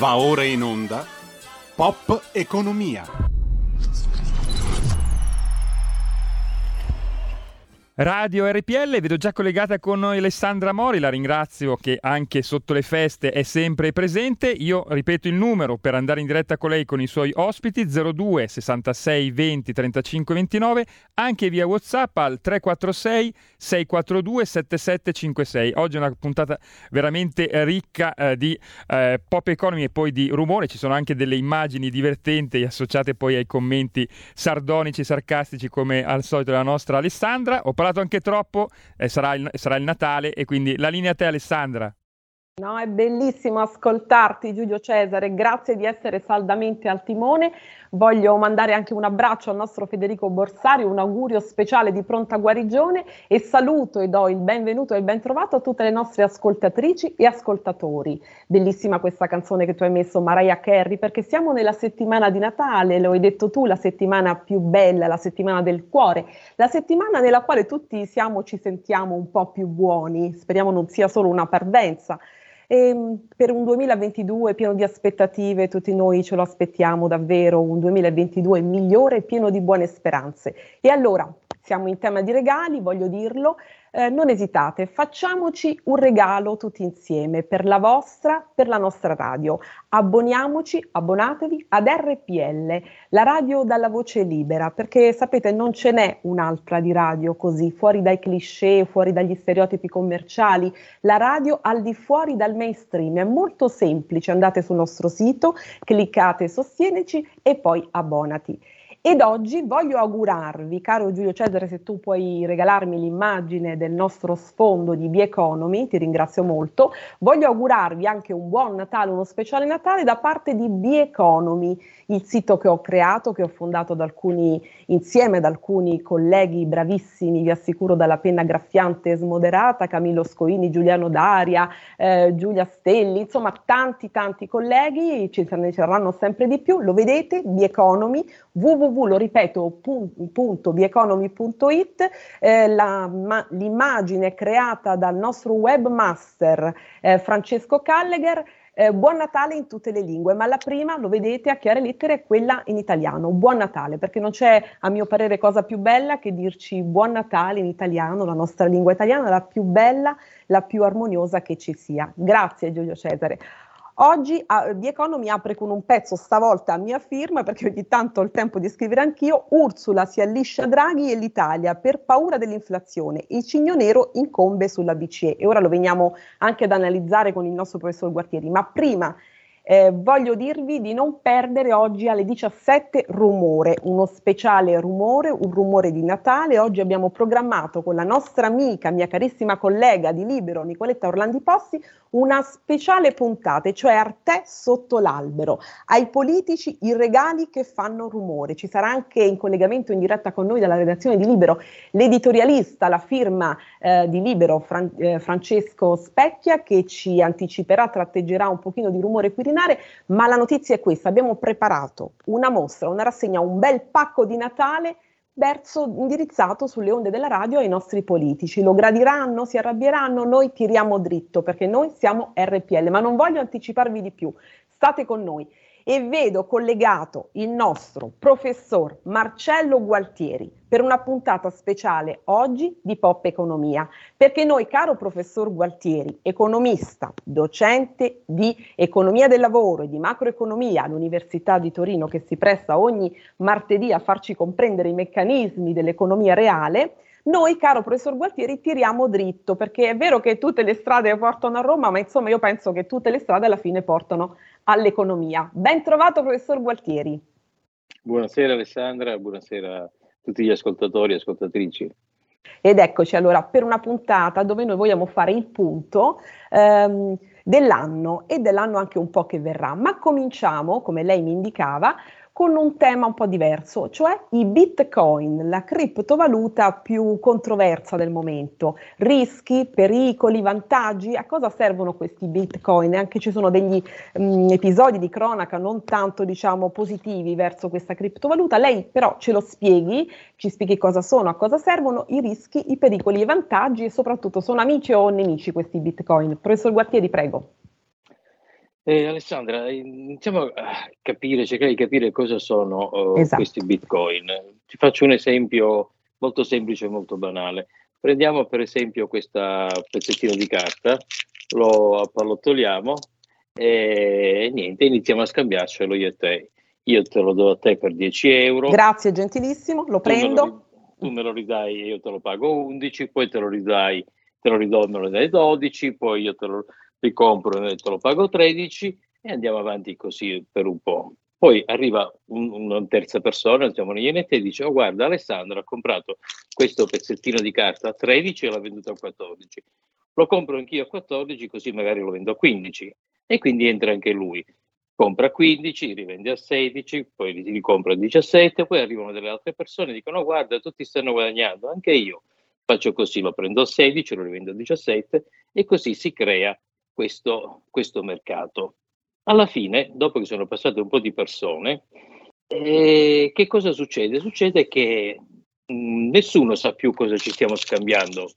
Va ora in onda Pop Economia. Radio RPL, vedo già collegata con noi Alessandra Mori, la ringrazio che anche sotto le feste è sempre presente. Io ripeto il numero per andare in diretta con lei con i suoi ospiti 02 66 20 35 29, anche via WhatsApp al 346 642 7756. Oggi è una puntata veramente ricca eh, di eh, pop economy e poi di rumore, ci sono anche delle immagini divertenti associate poi ai commenti sardonici e sarcastici come al solito della nostra Alessandra. Ho parlato parlato anche troppo, eh, sarà, il, sarà il Natale e quindi la linea a te Alessandra. No, è bellissimo ascoltarti Giulio Cesare, grazie di essere saldamente al timone. Voglio mandare anche un abbraccio al nostro Federico Borsari, un augurio speciale di pronta guarigione e saluto e do il benvenuto e il ben trovato a tutte le nostre ascoltatrici e ascoltatori. Bellissima questa canzone che tu hai messo, Mariah Carey, perché siamo nella settimana di Natale, lo hai detto tu, la settimana più bella, la settimana del cuore, la settimana nella quale tutti siamo, ci sentiamo un po' più buoni, speriamo non sia solo una parvenza. E ehm, per un 2022 pieno di aspettative, tutti noi ce lo aspettiamo davvero, un 2022 migliore pieno di buone speranze. E allora, siamo in tema di regali, voglio dirlo, eh, non esitate, facciamoci un regalo tutti insieme per la vostra, per la nostra radio. Abboniamoci, abbonatevi ad RPL, la radio dalla voce libera, perché sapete non ce n'è un'altra di radio così, fuori dai cliché, fuori dagli stereotipi commerciali, la radio al di fuori dal mainstream, è molto semplice, andate sul nostro sito, cliccate sostienici e poi abbonati. Ed oggi voglio augurarvi, caro Giulio Cesare, se tu puoi regalarmi l'immagine del nostro sfondo di The Economy, ti ringrazio molto, voglio augurarvi anche un buon Natale, uno speciale Natale da parte di The Economy, il sito che ho creato, che ho fondato ad alcuni, insieme ad alcuni colleghi bravissimi, vi assicuro dalla penna graffiante e smoderata, Camillo Scoini, Giuliano Daria, eh, Giulia Stelli, insomma tanti tanti colleghi, ci ne saranno sempre di più, lo vedete, The Economy, www www, lo ripeto, punto, eh, la, ma, l'immagine creata dal nostro webmaster eh, Francesco Callegher, eh, buon Natale in tutte le lingue, ma la prima, lo vedete a chiare lettere, è quella in italiano. Buon Natale, perché non c'è, a mio parere, cosa più bella che dirci buon Natale in italiano, la nostra lingua italiana, la più bella, la più armoniosa che ci sia. Grazie Giulio Cesare. Oggi uh, The Economy apre con un pezzo stavolta a mia firma, perché ogni tanto ho il tempo di scrivere anch'io, Ursula si alliscia Draghi e l'Italia per paura dell'inflazione, il cigno nero incombe sulla BCE e. Ora lo veniamo anche ad analizzare con il nostro professor Guartieri, ma prima eh, voglio dirvi di non perdere oggi alle 17 Rumore, uno speciale rumore, un rumore di Natale. Oggi abbiamo programmato con la nostra amica, mia carissima collega di Libero, Nicoletta Orlandi Possi, una speciale puntata, cioè Arte sotto l'albero. Ai politici i regali che fanno rumore. Ci sarà anche in collegamento in diretta con noi dalla redazione di Libero l'editorialista, la firma eh, di Libero, Fran- eh, Francesco Specchia, che ci anticiperà, tratteggerà un pochino di rumore quirinale seminare, ma la notizia è questa, abbiamo preparato una mostra, una rassegna, un bel pacco di Natale verso, indirizzato sulle onde della radio ai nostri politici. Lo gradiranno, si arrabbieranno, noi tiriamo dritto perché noi siamo RPL, ma non voglio anticiparvi di più, state con noi e vedo collegato il nostro professor Marcello Gualtieri per una puntata speciale oggi di Pop Economia, perché noi, caro professor Gualtieri, economista, docente di economia del lavoro e di macroeconomia all'Università di Torino, che si presta ogni martedì a farci comprendere i meccanismi dell'economia reale, noi, caro professor Gualtieri, tiriamo dritto, perché è vero che tutte le strade portano a Roma, ma insomma io penso che tutte le strade alla fine portano all'economia. Ben trovato, professor Gualtieri. Buonasera Alessandra, buonasera a tutti gli ascoltatori e ascoltatrici. Ed eccoci allora per una puntata dove noi vogliamo fare il punto ehm, dell'anno e dell'anno anche un po' che verrà, ma cominciamo, come lei mi indicava, con un tema un po' diverso, cioè i bitcoin, la criptovaluta più controversa del momento. Rischi, pericoli, vantaggi, a cosa servono questi bitcoin? Anche ci sono degli mh, mm, episodi di cronaca non tanto diciamo positivi verso questa criptovaluta. Lei però ce lo spieghi, ci spieghi cosa sono, a cosa servono i rischi, i pericoli e i vantaggi e soprattutto sono amici o nemici questi bitcoin. Professor Guattieri, prego. Eh, Alessandra, iniziamo a capire, cercare di capire cosa sono uh, esatto. questi bitcoin. Ti faccio un esempio molto semplice e molto banale. Prendiamo per esempio questo pezzettino di carta, lo appallottoliamo e niente, iniziamo a scambiarcelo io e te. Io te lo do a te per 10 euro. Grazie, gentilissimo, lo prendo. Tu me lo, tu me lo ridai e io te lo pago 11, poi te lo ridai, te lo ridò e me lo dai 12, poi io te lo ricompro e te lo pago 13 e andiamo avanti così per un po'. Poi arriva un, una terza persona, siamo noi e e dice: Oh, guarda, Alessandro ha comprato questo pezzettino di carta a 13 e l'ha venduto a 14. Lo compro anch'io a 14, così magari lo vendo a 15. E quindi entra anche lui. Compra a 15, rivende a 16, poi li ricompra a 17, poi arrivano delle altre persone e dicono: oh, Guarda, tutti stanno guadagnando, anche io. Faccio così, lo prendo a 16, lo rivendo a 17 e così si crea questo, questo mercato. Alla fine, dopo che sono passate un po' di persone, eh, che cosa succede? Succede che mh, mm, nessuno sa più cosa ci stiamo scambiando,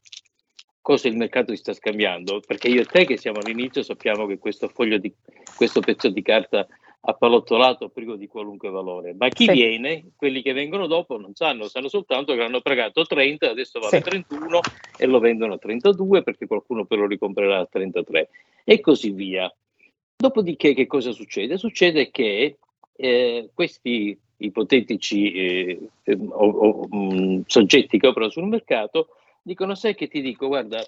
cosa il mercato si sta scambiando, perché io e te che siamo all'inizio sappiamo che questo foglio di questo pezzo di carta appallottolato privo di qualunque valore, ma chi sì. viene, quelli che vengono dopo non sanno, sanno soltanto che hanno pagato 30, adesso vale sì. 31 e lo vendono a 32 perché qualcuno poi lo ricomprerà a 33 e così via. Dopodiché che cosa succede? Succede che eh, questi ipotetici eh, o, o, mh, mm, soggetti che operano sul mercato dicono sai che ti dico, guarda,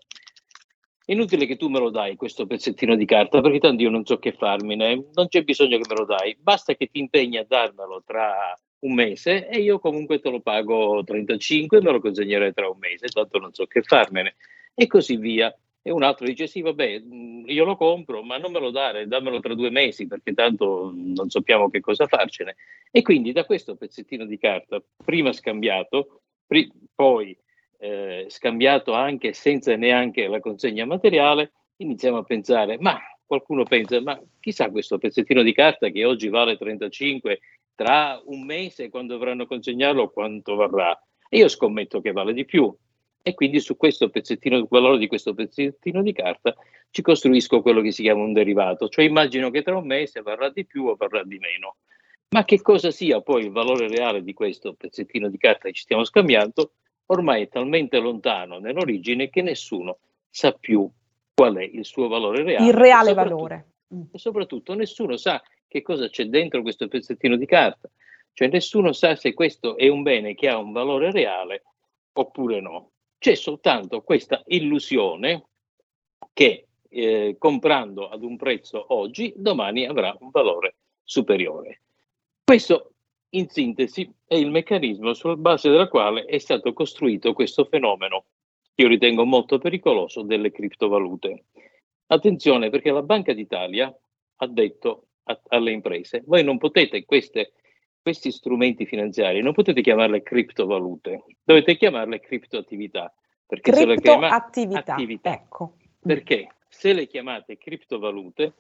inutile che tu me lo dai questo pezzettino di carta perché tanto io non so che farmene, non c'è bisogno che me lo dai, basta che ti impegni a darmelo tra un mese e io comunque te lo pago 35 e me lo consegnerai tra un mese, tanto non so che farmene. E così via. E un altro dice sì vabbè mm, io lo compro ma non me lo dare dammelo tra due mesi perché tanto non sappiamo che cosa farcene. E quindi da questo pezzettino di carta prima scambiato pri- poi eh, scambiato anche senza neanche la consegna materiale iniziamo a pensare ma qualcuno pensa ma chissà questo pezzettino di carta che oggi vale 35 tra un mese quando dovranno consegnarlo quanto varrà? E io scommetto che vale di più. E quindi su questo pezzettino, il valore di questo pezzettino di carta ci costruisco quello che si chiama un derivato, cioè immagino che tra un mese varrà di più o varrà di meno. Ma che cosa sia poi il valore reale di questo pezzettino di carta che ci stiamo scambiando, ormai è talmente lontano nell'origine che nessuno sa più qual è il suo valore reale. Il reale e valore. E soprattutto nessuno sa che cosa c'è dentro questo pezzettino di carta. Cioè nessuno sa se questo è un bene che ha un valore reale oppure no. C'è soltanto questa illusione che eh, comprando ad un prezzo oggi, domani avrà un valore superiore. Questo, in sintesi, è il meccanismo sulla base della quale è stato costruito questo fenomeno, che io ritengo molto pericoloso, delle criptovalute. Attenzione perché la Banca d'Italia ha detto a, alle imprese, voi non potete queste questi strumenti finanziari non potete chiamarle criptovalute, dovete chiamarle criptoattività. Perché se le chiamate attività, ecco. Perché se le chiamate criptovalute,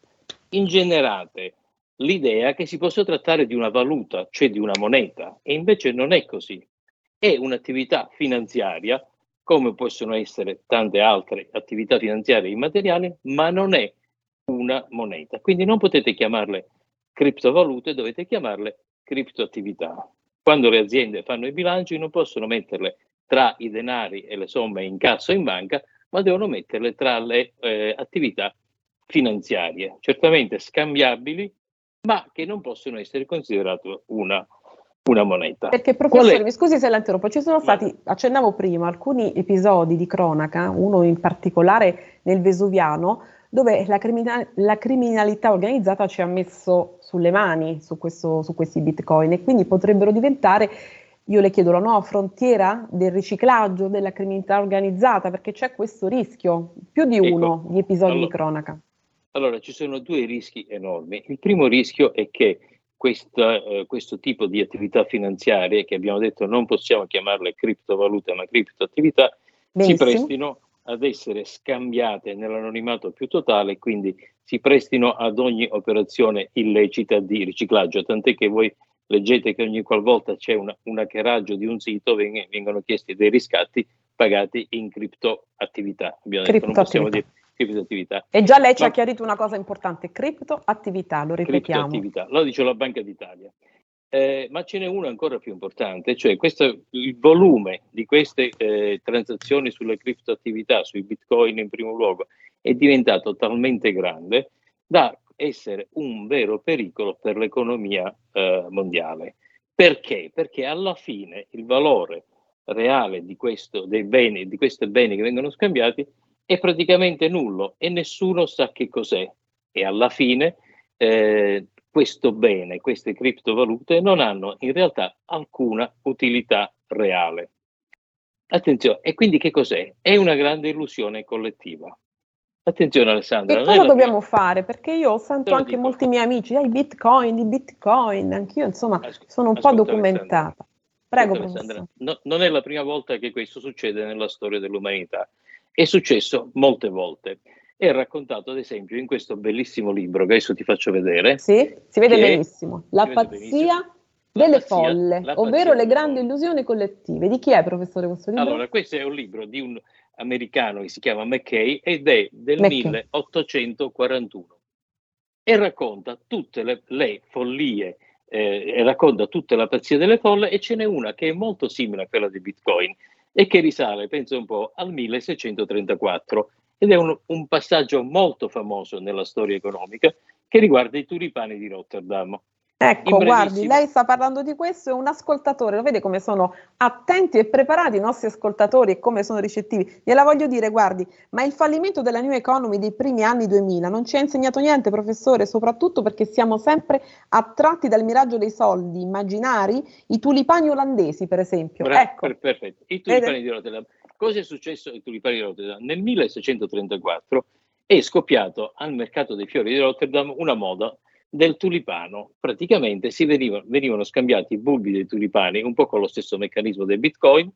ingenerate l'idea che si possa trattare di una valuta, cioè di una moneta, e invece non è così. È un'attività finanziaria, come possono essere tante altre attività finanziarie immateriali, ma non è una moneta. Quindi non potete chiamarle criptovalute, dovete chiamarle criptoattività. Quando le aziende fanno i bilanci non possono metterle tra i denari e le somme in cassa o in banca, ma devono metterle tra le eh, attività finanziarie, certamente scambiabili, ma che non possono essere considerate una, una moneta. Perché professore, mi scusi se la interrompo, ci sono stati, accennavo prima, alcuni episodi di cronaca, uno in particolare nel Vesuviano, dove la, criminal- la, criminalità organizzata ci ha messo sulle mani su, questo, su, questi bitcoin e quindi potrebbero diventare, io le chiedo, la nuova frontiera del riciclaggio della criminalità organizzata, perché c'è questo rischio, più di ecco, uno di episodi allora, di cronaca. Allora, ci sono due rischi enormi. Il primo rischio è che questa, eh, questo tipo di attività finanziarie, che abbiamo detto non possiamo chiamarle criptovalute, ma criptoattività, Benissimo. si prestino ad essere scambiate nell'anonimato più totale, quindi si prestino ad ogni operazione illecita di riciclaggio, tant'è che voi leggete che ogni qualvolta c'è una, un hackeraggio di un sito vengono chiesti dei riscatti pagati in criptoattività. Abbiamo detto non possiamo dire criptoattività. E già lei ci Ma, ha chiarito una cosa importante, criptoattività, lo ripetiamo. Criptoattività, lo dice la Banca d'Italia. Eh, ma ce n'è una ancora più importante, cioè questo, il volume di queste eh, transazioni sulle criptoattività, sui bitcoin in primo luogo, è diventato talmente grande da essere un vero pericolo per l'economia eh, mondiale. Perché? Perché alla fine il valore reale di, questo, dei beni, di questi beni che vengono scambiati è praticamente nullo e nessuno sa che cos'è. E alla fine eh, questo bene, queste criptovalute non hanno in realtà alcuna utilità reale. Attenzione, e quindi che cos'è? È una grande illusione collettiva. Attenzione Alessandra. E cosa dobbiamo più... fare? Perché io sento anche dico. molti miei amici, ai bitcoin, i bitcoin, anch'io insomma Asc- sono un po' documentata. Prego, Alessandra, no, non è la prima volta che questo succede nella storia dell'umanità. È successo molte volte. È raccontato, ad esempio, in questo bellissimo libro che adesso ti faccio vedere. Sì, si vede benissimo. La pazzia benissimo. delle pazzia, folle, ovvero le grandi illusioni collettive. Di chi è, professore, questo libro? Allora, questo è un libro di un americano che si chiama McKay ed è del McKay. 1841 e racconta tutte le, le follie eh, racconta tutta la pazzia delle folle e ce n'è una che è molto simile a quella di Bitcoin e che risale, penso un po', al 1634 ed è un, un passaggio molto famoso nella storia economica che riguarda i tulipani di Rotterdam. Ecco, guardi, lei sta parlando di questo e un ascoltatore, lo vede come sono attenti e preparati i nostri ascoltatori e come sono ricettivi. Gliela voglio dire, guardi, ma il fallimento della New Economy dei primi anni 2000 non ci ha insegnato niente, professore, soprattutto perché siamo sempre attratti dal miraggio dei soldi immaginari, i tulipani olandesi, per esempio. Bra- ecco. per- perfetto, i tulipani Ed... di Rotterdam. Cosa è successo ai tulipani di Rotterdam? Nel 1634 è scoppiato al mercato dei fiori di Rotterdam una moda del tulipano. Praticamente si venivano, venivano scambiati i bulbi dei tulipani, un po' con lo stesso meccanismo del bitcoin,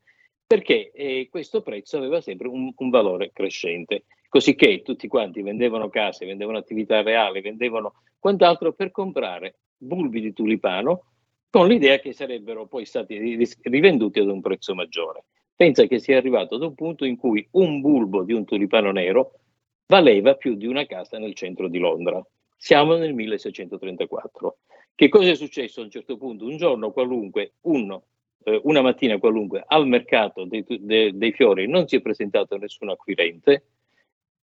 perché eh, questo prezzo aveva sempre un, un, valore crescente. Così che tutti quanti vendevano case, vendevano attività reali, vendevano quant'altro per comprare bulbi di tulipano con l'idea che sarebbero poi stati rivenduti ad un prezzo maggiore. Pensa che sia arrivato ad un punto in cui un bulbo di un tulipano nero valeva più di una casa nel centro di Londra. Siamo nel 1634. Che cosa è successo a un certo punto? Un giorno qualunque, uno, eh, una mattina qualunque, al mercato dei, de, dei fiori non si è presentato nessun acquirente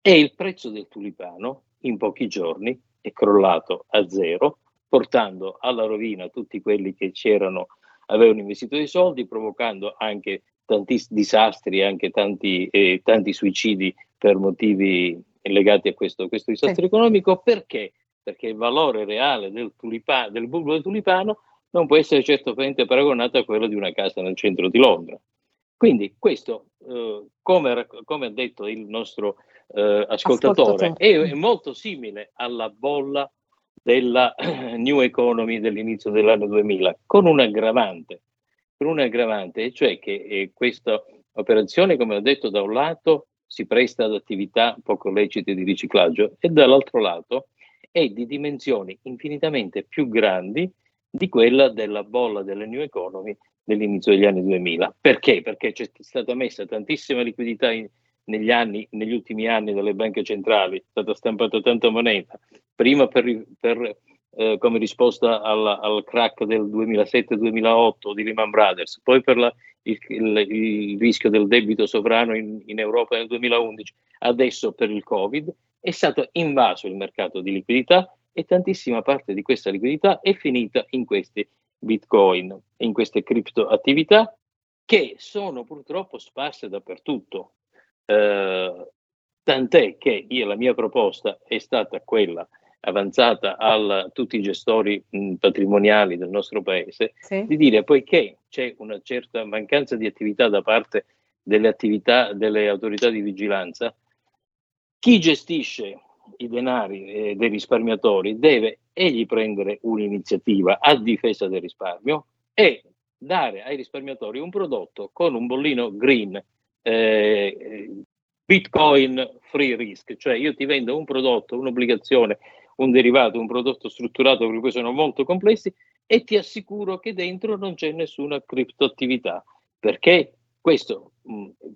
e il prezzo del tulipano in pochi giorni è crollato a zero, portando alla rovina tutti quelli che c'erano, avevano investito dei soldi, provocando anche tanti disastri, anche tanti, eh, tanti suicidi per motivi legati a questo, questo disastro sì. economico. Perché? Perché il valore reale del, tulipa, del bulbo del tulipano non può essere certamente paragonato a quello di una casa nel centro di Londra. Quindi questo, eh, come, come, ha detto il nostro eh, ascoltatore, ascoltatore. È, è, molto simile alla bolla della New Economy dell'inizio dell'anno 2000, con un aggravante, con un aggravante, cioè che eh, questa operazione, come ho detto, da un lato si presta ad attività poco lecite di riciclaggio e dall'altro lato è di dimensioni infinitamente più grandi di quella della bolla delle new economy dell'inizio degli anni 2000. Perché? Perché c'è stata messa tantissima liquidità in, negli, anni, negli ultimi anni dalle banche centrali, è stata stampata tanta moneta, prima per, per, eh, come risposta al, al, crack del 2007-2008 di Lehman Brothers, poi per la, il, il, il, rischio del debito sovrano in, in Europa nel 2011, adesso per il Covid è stato invaso il mercato di liquidità e tantissima parte di questa liquidità è finita in questi bitcoin, in queste criptoattività che sono purtroppo sparse dappertutto. Eh, tant'è che io, la mia proposta è stata quella avanzata a tutti i gestori mh, patrimoniali del nostro paese sì. di dire poiché c'è una certa mancanza di attività da parte delle attività delle autorità di vigilanza chi gestisce i denari eh, dei risparmiatori deve egli prendere un'iniziativa a difesa del risparmio e dare ai risparmiatori un prodotto con un bollino green, eh, Bitcoin free risk, cioè io ti vendo un prodotto, un'obbligazione, un derivato, un prodotto strutturato per cui sono molto complessi e ti assicuro che dentro non c'è nessuna criptoattività, perché questo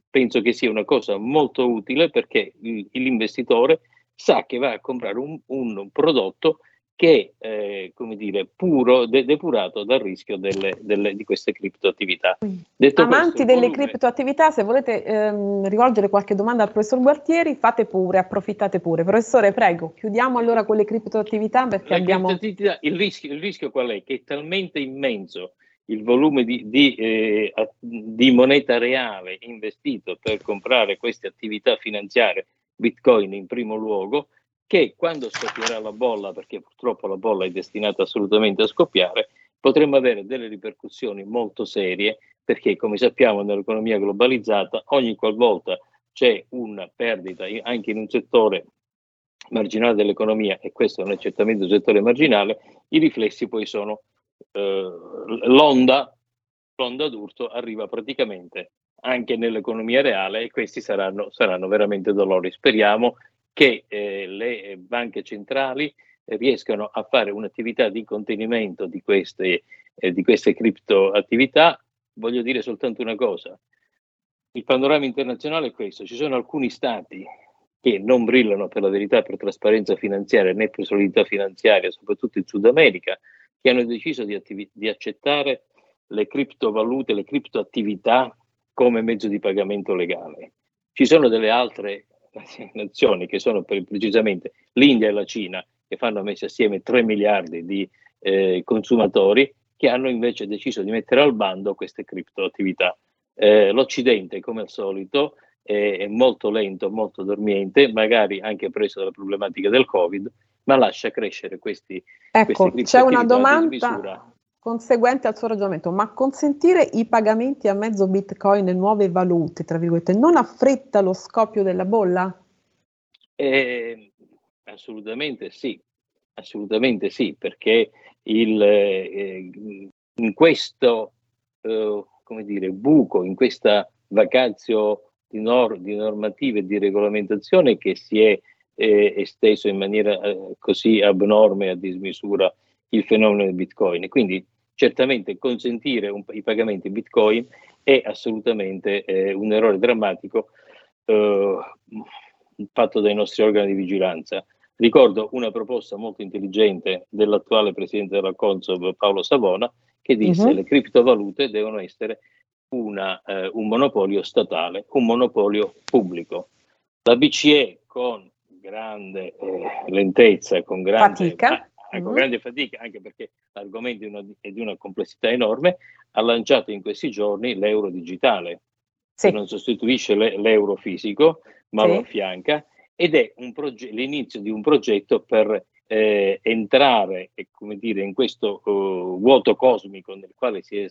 penso che sia una cosa molto utile perché l'investitore sa che va a comprare un, un prodotto che è eh, come dire, puro, de- depurato dal rischio delle, delle, di queste criptoattività. Detto Amanti questo, delle volume... criptoattività, se volete ehm, rivolgere qualche domanda al professor Gualtieri, fate pure, approfittate pure. Professore, prego, chiudiamo allora con le criptoattività perché La abbiamo... Il rischio, il rischio qual è? Che è talmente immenso il volume di, di, eh, di moneta reale investito per comprare queste attività finanziarie, Bitcoin in primo luogo, che quando scoppierà la bolla, perché purtroppo la bolla è destinata assolutamente a scoppiare, potremmo avere delle ripercussioni molto serie, perché come sappiamo nell'economia globalizzata ogni qualvolta c'è una perdita anche in un settore marginale dell'economia, e questo non è certamente un settore marginale, i riflessi poi sono eh, l'onda, l'onda d'urto arriva praticamente anche nell'economia reale e questi saranno, saranno veramente dolori. Speriamo che eh, le banche centrali riescano a fare un'attività di contenimento di queste, eh, di queste criptoattività. Voglio dire soltanto una cosa. Il panorama internazionale è questo. Ci sono alcuni stati che non brillano per la verità per trasparenza finanziaria né per solidità finanziaria, soprattutto in Sud America, che hanno deciso di, attivi- di accettare le criptovalute, le criptoattività come mezzo di pagamento legale. Ci sono delle altre nazioni che sono precisamente l'India e la Cina, che fanno messi assieme 3 miliardi di eh, consumatori, che hanno invece deciso di mettere al bando queste criptoattività. Eh, L'Occidente, come al solito, è, è molto lento, molto dormiente, magari anche preso dalla problematica del Covid, ma lascia crescere questi. Ecco, c'è una domanda conseguente al suo ragionamento, ma consentire i pagamenti a mezzo bitcoin e nuove valute, tra virgolette, non affretta lo scoppio della bolla? Eh, assolutamente sì, assolutamente sì, perché il, eh, in questo eh, come dire, buco, in questa vacazio di, nor- di normative e di regolamentazione che si è eh, esteso in maniera eh, così abnorme a dismisura il fenomeno del Bitcoin. Quindi certamente consentire un, i pagamenti in Bitcoin è assolutamente eh, un errore drammatico eh, fatto dai nostri organi di vigilanza. Ricordo una proposta molto intelligente dell'attuale presidente della Consob Paolo Savona che disse che uh-huh. le criptovalute devono essere una, eh, un monopolio statale, un monopolio pubblico. La BCE con grande eh, lentezza, con grande fatica, ah, con mm. grande fatica, anche perché l'argomento è, è, di una complessità enorme, ha lanciato in questi giorni l'euro digitale, sì. che non sostituisce le, l'euro fisico, ma sì. lo affianca, ed è proge- l'inizio di un progetto per eh, entrare come dire, in questo uh, vuoto cosmico nel quale si è,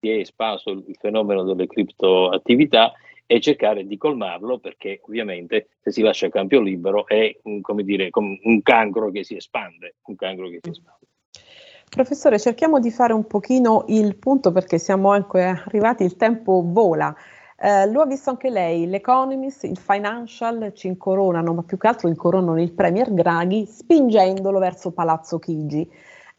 si è espanso il fenomeno delle criptoattività e cercare di colmarlo perché ovviamente se si lascia campo libero è un, come dire, un cancro che si espande, un cancro che si espande. Professore, cerchiamo di fare un pochino il punto perché siamo anche arrivati, il tempo vola. Eh, lo ha visto anche lei, l'Economist, il Financial ci incoronano, ma più che altro incoronano il Premier Draghi spingendolo verso Palazzo Chigi.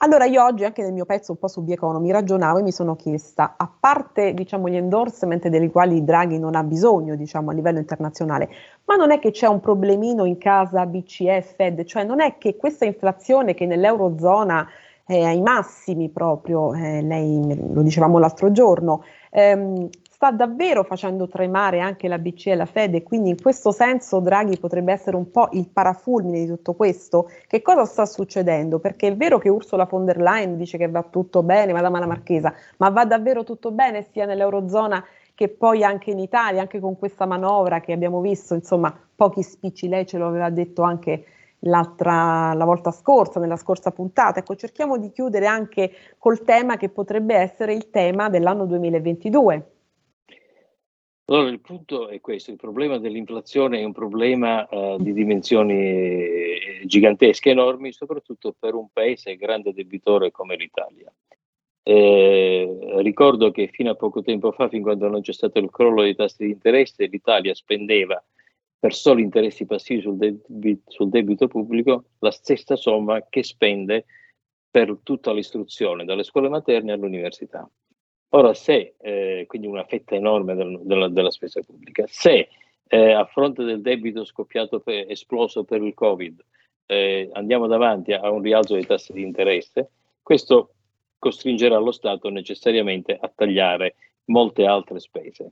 Allora io oggi anche nel mio pezzo un po' su Bioeconomy ragionavo e mi sono chiesta, a parte diciamo, gli endorsement dei quali Draghi non ha bisogno diciamo, a livello internazionale, ma non è che c'è un problemino in casa BCE, Fed, cioè non è che questa inflazione che nell'Eurozona è ai massimi proprio, eh, lei lo dicevamo l'altro giorno, ehm, sta davvero facendo tremare anche la BCE e la Fed e quindi in questo senso Draghi potrebbe essere un po' il parafulmine di tutto questo. Che cosa sta succedendo? Perché è vero che Ursula von der Leyen dice che va tutto bene, Madama la Marchesa, ma va davvero tutto bene sia nell'Eurozona che poi anche in Italia, anche con questa manovra che abbiamo visto, insomma, pochi spicci, lei ce lo aveva detto anche l'altra, la volta scorsa, nella scorsa puntata. Ecco, cerchiamo di chiudere anche col tema che potrebbe essere il tema dell'anno 2022. Allora, il punto è questo, il problema dell'inflazione è un problema uh, di dimensioni eh, gigantesche, enormi, soprattutto per un paese grande debitore come l'Italia. Eh, ricordo che fino a poco tempo fa, fin quando non c'è stato il crollo dei tassi di interesse, l'Italia spendeva per soli interessi passivi sul debito, sul debito pubblico la stessa somma che spende per tutta l'istruzione, dalle scuole materne all'università. Ora, se, eh, quindi una fetta enorme del, della, della, spesa pubblica, se eh, a fronte del debito scoppiato per, esploso per il Covid eh, andiamo davanti a un rialzo dei tassi di interesse, questo costringerà lo Stato necessariamente a tagliare molte altre spese.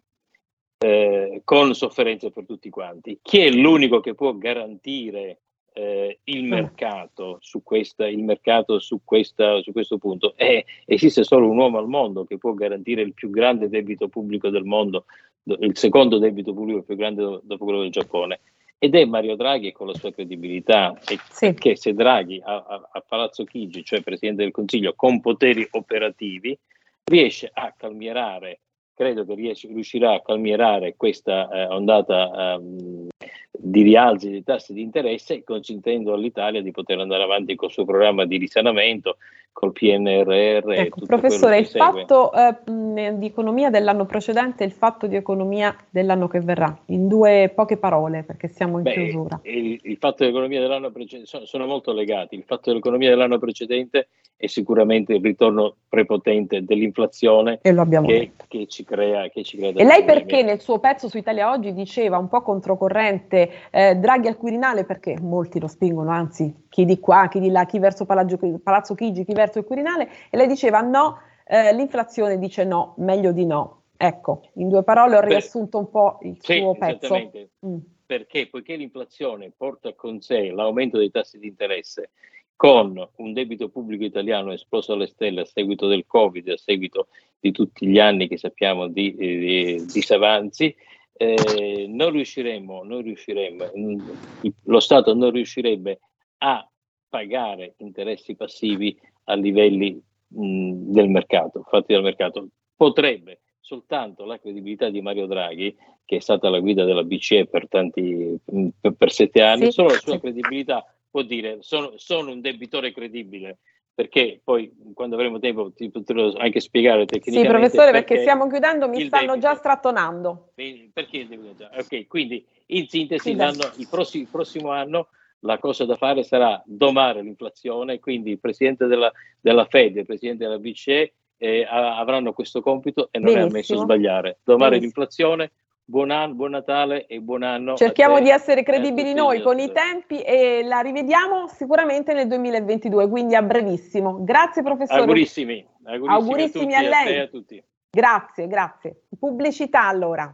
Eh, con sofferenze per tutti quanti. Chi è l'unico che può garantire eh, il mercato su, questa, il mercato su, questa, su questo punto? Eh, esiste solo un uomo al mondo che può garantire il più grande debito pubblico del mondo, il secondo debito pubblico più grande dopo quello del Giappone. Ed è Mario Draghi con la sua credibilità, e sì. che se Draghi a, a, a Palazzo Chigi, cioè Presidente del Consiglio, con poteri operativi, riesce a calmierare credo che riesce, riuscirà a calmierare questa eh, ondata um, di rialzi dei tassi di interesse, consentendo all'Italia di poter andare avanti col suo programma di risanamento, col PNRR. Ecco, professore, il segue. fatto eh, di economia dell'anno precedente e il fatto di economia dell'anno che verrà, in due poche parole, perché siamo in Beh, chiusura. Il, il fatto dell'economia dell'anno precedente sono, sono molto legati. Il fatto dell'economia dell'anno precedente è sicuramente il ritorno prepotente dell'inflazione che, che, ci crea, che ci crea E lei perché nel suo pezzo su Italia Oggi diceva un po' controcorrente eh, Draghi al Quirinale perché molti lo spingono, anzi chi di qua, chi di là, chi verso Palazzo, Palazzo Chigi, chi verso il Quirinale e lei diceva no, eh, l'inflazione dice no, meglio di no. Ecco, in due parole ho riassunto un po' il sì, suo pezzo. Mm. Perché poiché l'inflazione porta con sé l'aumento dei tassi di interesse con un debito pubblico italiano esploso alle stelle a seguito del Covid, a seguito di tutti gli anni che sappiamo di, di disavanzi, eh, non riusciremo, non riusciremo, lo Stato non riuscirebbe a pagare interessi passivi a livelli mh, del mercato, fatti dal mercato. Potrebbe soltanto la credibilità di Mario Draghi, che è stata la guida della BCE per, tanti, per, per sette anni, sì, solo la sua credibilità può dire sono, sono, un debitore credibile perché poi quando avremo tempo ti potrò anche spiegare tecnicamente. Sì, professore, perché, perché stiamo chiudendo, mi stanno debito. già strattonando. Perché il debito? Ok, quindi in sintesi il, prossimo, il prossimo anno la cosa da fare sarà domare l'inflazione, quindi il presidente della, della Fed e il presidente della BCE eh, avranno questo compito e non Benissimo. è ammesso sbagliare. Domare Benissimo. l'inflazione, buon anno, buon Natale e buon anno. Cerchiamo di essere credibili noi con i tempi e la rivediamo sicuramente nel 2022, quindi a brevissimo. Grazie professore. Augurissimi. Augurissimi, augurissimi a, tutti, a, lei. A, a tutti. Grazie, grazie. Pubblicità allora.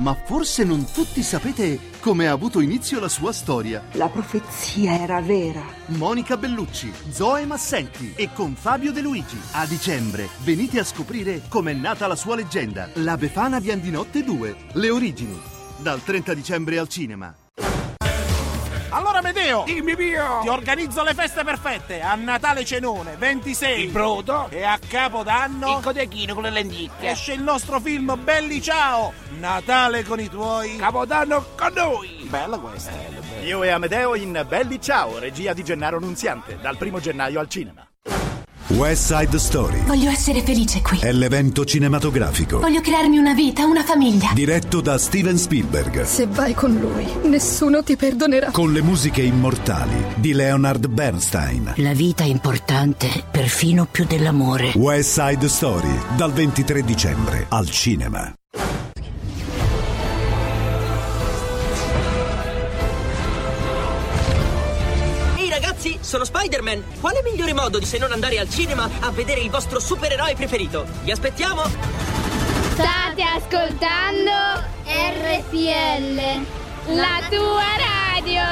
ma forse non tutti sapete come ha avuto inizio la sua storia. La profezia era vera. Monica Bellucci, Zoe Massenti e con Fabio De Luigi. A dicembre venite a scoprire com'è nata la sua leggenda. La Befana Biandinotte 2. Le origini. Dal 30 dicembre al cinema. Amedeo! Dimmi mio! Ti organizzo le feste perfette! A Natale cenone, 26! Il brodo! E a Capodanno... Il codechino con le lenticchie! Esce il nostro film Belli Ciao! Natale con i tuoi... Capodanno con noi! Bella questa! Bello, bello. Io e Amedeo in Belli Ciao, regia di Gennaro Nunziante, dal primo gennaio al cinema. West Side Story. Voglio essere felice qui. È l'evento cinematografico. Voglio crearmi una vita, una famiglia. Diretto da Steven Spielberg. Se vai con lui, nessuno ti perdonerà. Con le musiche immortali di Leonard Bernstein. La vita è importante, perfino più dell'amore. West Side Story, dal 23 dicembre al cinema. Sono Spider-Man. Quale migliore modo di se non andare al cinema a vedere il vostro supereroe preferito? Vi aspettiamo! State ascoltando RPL, la tua radio.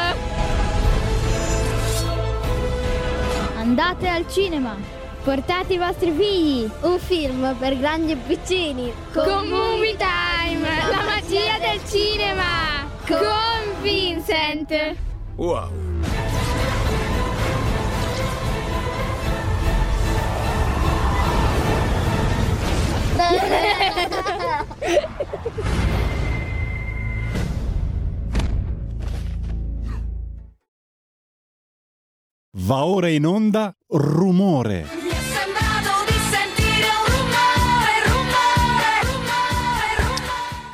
Andate al cinema. Portate i vostri figli. Un film per grandi e piccini. Con Movie Time, la magia del cinema. Con Vincent. Wow. Va ora in onda Rumore.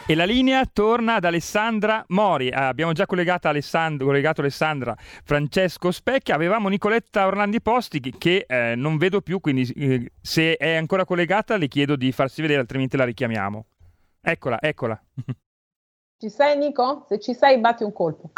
E la linea torna ad Alessandra Mori. Eh, abbiamo già collegato, Alessandro, collegato Alessandra Francesco Specchia. Avevamo Nicoletta Orlandi Posti che eh, non vedo più, quindi eh, se è ancora collegata le chiedo di farsi vedere, altrimenti la richiamiamo. Eccola, eccola. Ci sei Nico? Se ci sei batti un colpo.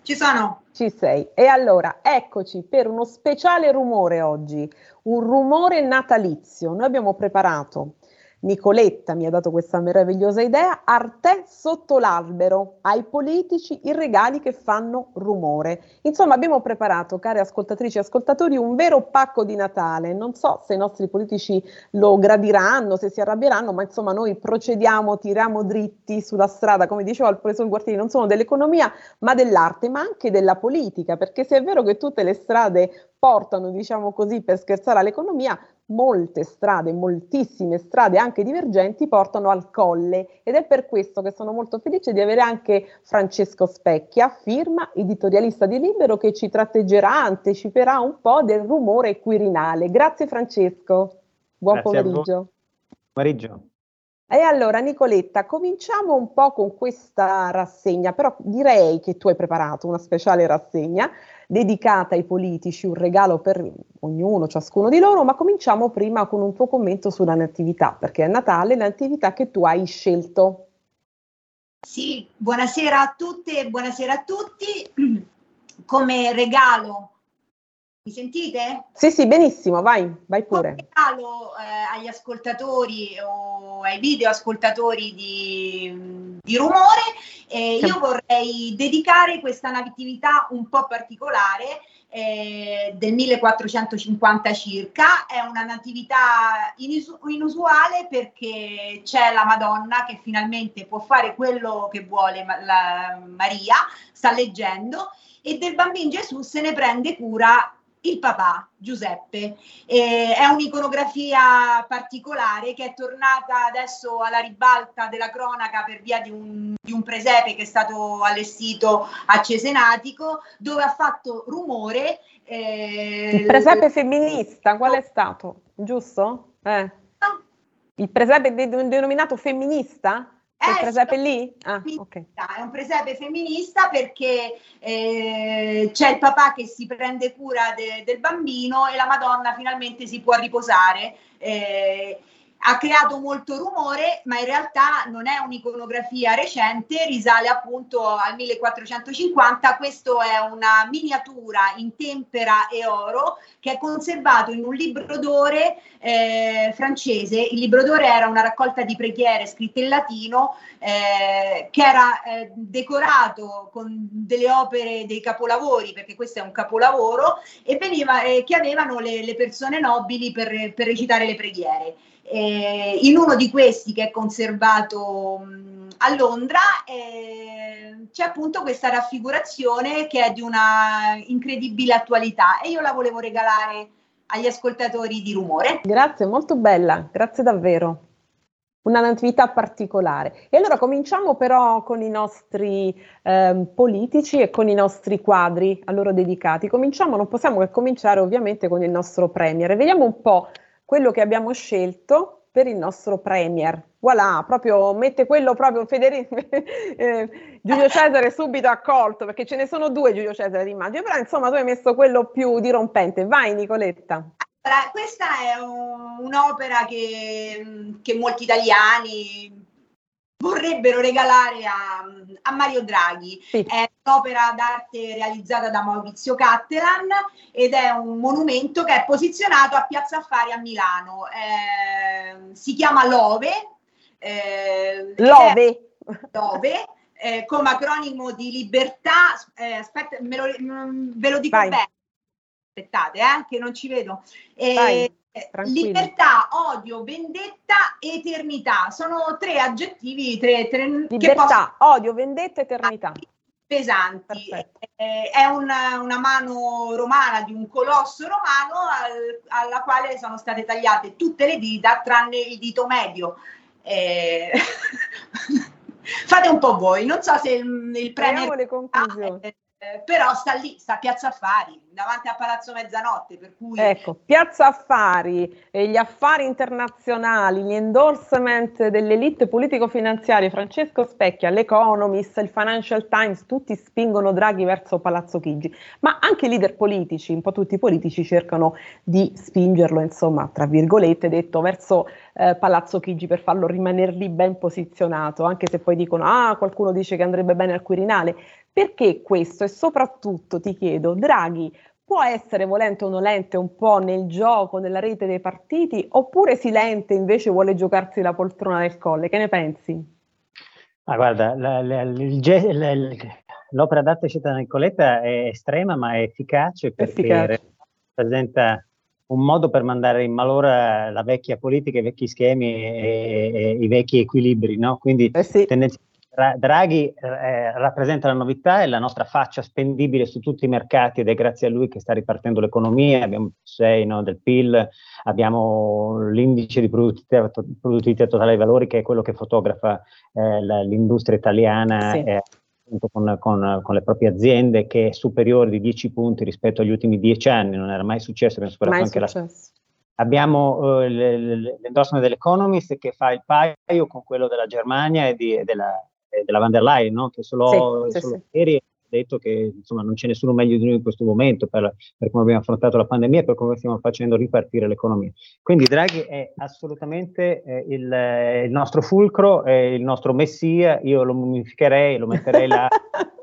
Ci sono. Ci sei. E allora, eccoci per uno speciale rumore oggi, un rumore natalizio. Noi abbiamo preparato Nicoletta mi ha dato questa meravigliosa idea, Arte sotto l'albero, ai politici i regali che fanno rumore. Insomma, abbiamo preparato, care ascoltatrici e ascoltatori, un vero pacco di Natale. Non so se i nostri politici lo gradiranno, se si arrabbieranno, ma insomma noi procediamo, tiriamo dritti sulla strada, come dicevo al professor Guartieri, non solo dell'economia, ma dell'arte, ma anche della politica, perché se è vero che tutte le strade portano, diciamo così, per scherzare all'economia, molte strade, moltissime strade anche divergenti portano al colle ed è per questo che sono molto felice di avere anche Francesco Specchia, firma editorialista di Libero, che ci tratteggerà, anticiperà un po' del rumore quirinale. Grazie Francesco, buon Grazie pomeriggio. Pomeriggio. E allora Nicoletta, cominciamo un po' con questa rassegna, però direi che tu hai preparato una speciale rassegna dedicata ai politici, un regalo per ognuno, ciascuno di loro, ma cominciamo prima con un tuo commento sulla natività, perché è Natale la natività che tu hai scelto. Sì, buonasera a tutte buonasera a tutti. Come regalo, mi sentite? Sì, sì, benissimo, vai, vai pure. Regalo eh, agli ascoltatori o ai video ascoltatori di, di rumore, eh, io vorrei dedicare questa natività un po' particolare eh, del 1450 circa, è una natività inusu- inusuale perché c'è la Madonna che finalmente può fare quello che vuole ma- la Maria, sta leggendo, e del bambino Gesù se ne prende cura il papà Giuseppe. Eh, è un'iconografia particolare che è tornata adesso alla ribalta della cronaca per via di un, di un presepe che è stato allestito a Cesenatico, dove ha fatto rumore. Eh, il presepe femminista, qual è stato? Giusto? Eh. Il presepe de- denominato femminista? Eh, presepe sì, lì? Ah, ok. È un presepe femminista perché eh, c'è il papà che si prende cura de- del bambino e la Madonna finalmente si può riposare. Eh, ha creato molto rumore, ma in realtà non è un'iconografia recente, risale appunto al 1450. Questo è una miniatura in tempera e oro che è conservato in un libro d'ore eh, francese. Il libro d'ore era una raccolta di preghiere scritte in latino eh, che era eh, decorato con delle opere dei capolavori, perché questo è un capolavoro, e veniva, eh, che avevano le, le persone nobili per, per recitare le preghiere. Eh, in uno di questi che è conservato mh, a Londra eh, c'è appunto questa raffigurazione che è di una incredibile attualità e io la volevo regalare agli ascoltatori di rumore. Grazie, molto bella, grazie davvero. Una natività particolare. E allora cominciamo però con i nostri ehm, politici e con i nostri quadri a loro dedicati. Cominciamo, non possiamo che cominciare ovviamente con il nostro premier. Vediamo un po' quello che abbiamo scelto per il nostro premier. Voilà, proprio mette quello proprio Federico eh, Giulio Cesare subito accolto, perché ce ne sono due Giulio Cesare immagino, però insomma tu hai messo quello più dirompente. Vai Nicoletta. Allora, questa è un, un'opera che, che molti italiani vorrebbero regalare a, a Mario Draghi. Sì. È un'opera d'arte realizzata da Maurizio Cattelan ed è un monumento che è posizionato a Piazza Affari a Milano. Eh, si chiama Love. Eh, Love. Love. Eh, come acronimo di libertà, eh, aspetta, lo, mm, ve lo dico Vai. bene. aspettate, eh, che non ci vedo. Eh, tranquilli. libertà, odio, vendetta, eternità. Sono tre aggettivi, tre, tre Libertà, odio, vendetta, eternità. pesanti. Eh, è una, una mano romana di un colosso romano al- alla quale sono state tagliate tutte le dita tranne il dito medio. Eh, fate un po' voi, non so se il, il premier le conclusioni. Eh, però sta lì, sta a Piazza Affari, davanti a Palazzo Mezzanotte, per cui Ecco, Piazza Affari, gli affari internazionali, gli endorsement delle elite politico-finanziarie, Francesco Specchia, l'Economist, il Financial Times, tutti spingono Draghi verso Palazzo Chigi, ma anche i leader politici, un po' tutti i politici cercano di spingerlo, insomma, tra virgolette, detto, verso eh, Palazzo Chigi per farlo rimanere lì ben posizionato, anche se poi dicono, ah, qualcuno dice che andrebbe bene al Quirinale. Perché questo? E soprattutto ti chiedo, Draghi può essere volente o nolente un po' nel gioco, nella rete dei partiti, oppure silente invece vuole giocarsi la poltrona del colle? Che ne pensi? Ma guarda, la- la- il l'opera d'arte scelta da Nicoletta è estrema ma è efficace perché Efficace. rappresenta un modo per mandare in malora la vecchia politica, i vecchi schemi e, e i vecchi equilibri, no? Quindi tendenzialmente Dra- Draghi eh, rappresenta la novità, è la nostra faccia spendibile su tutti i mercati ed è grazie a lui che sta ripartendo l'economia, abbiamo il 6 no, del PIL, abbiamo l'indice di produttività, produttività totale dei valori che è quello che fotografa eh, la- l'industria italiana Sì. eh, con, con- con le proprie aziende che è superiore di 10 punti rispetto agli ultimi 10 anni, non era mai successo, abbiamo superato Mai anche la successo. Abbiamo eh, l'endorsement dell'Economist che fa il paio con quello della Germania e, di- e della, della van der Leyen, no? che solo, Sì, solo sì. ieri ha detto che insomma, non c'è nessuno meglio di noi in questo momento per, per come abbiamo affrontato la pandemia e per come stiamo facendo ripartire l'economia. Quindi Draghi è assolutamente eh, il, eh, il nostro fulcro, è il nostro messia, io lo mummificherei, lo metterei là,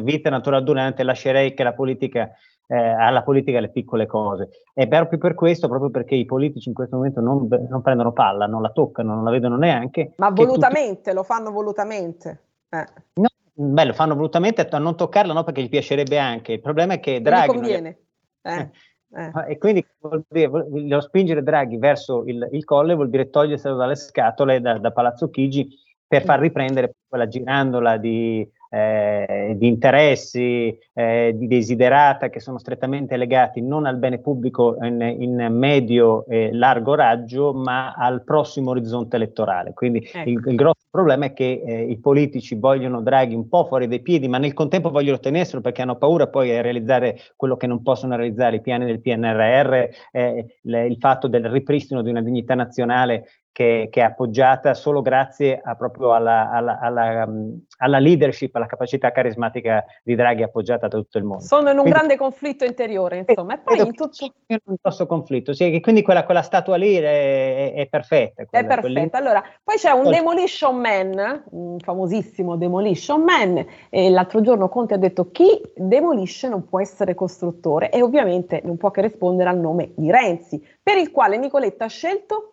vita natural durante, lascerei che la politica eh, alla politica le piccole cose. E proprio per questo, proprio perché i politici in questo momento non, non prendono palla, non la toccano, non la vedono neanche. Ma volutamente, lo fanno volutamente. Eh, tutti- no, beh, lo fanno volutamente a non toccarla, no, perché gli piacerebbe anche. Il problema è che Draghi. non conviene. Eh, eh. Ah, E quindi dire, voglio spingere Draghi verso il, il colle vuol dire toglierselo dalle scatole da, da Palazzo Chigi per far riprendere quella girandola di, eh, di interessi, eh, di desiderata che sono strettamente legati non al bene pubblico in, in medio e largo raggio, ma al prossimo orizzonte elettorale. Quindi Ecco. il, il grosso problema è che eh, i politici vogliono Draghi un po' fuori dai piedi, ma nel contempo vogliono tenerselo perché hanno paura poi a realizzare quello che non possono realizzare i piani del PNRR, eh, le- il fatto del ripristino di una dignità nazionale che, che è appoggiata solo grazie proprio alla, alla- alla, um, alla leadership, alla capacità carismatica di Draghi appoggiata da tutto il mondo. Sono in un Quindi- grande conflitto interiore, insomma, e poi in tutto... che un grosso conflitto, sì, quindi quella, quella statua lì è, è- è perfetta. È quella- perfetto. Allora, poi c'è un Demolition Man, un famosissimo Demolition Man, e l'altro giorno Conte ha detto chi demolisce non può essere costruttore e ovviamente non può che rispondere al nome di Renzi, per il quale Nicoletta ha scelto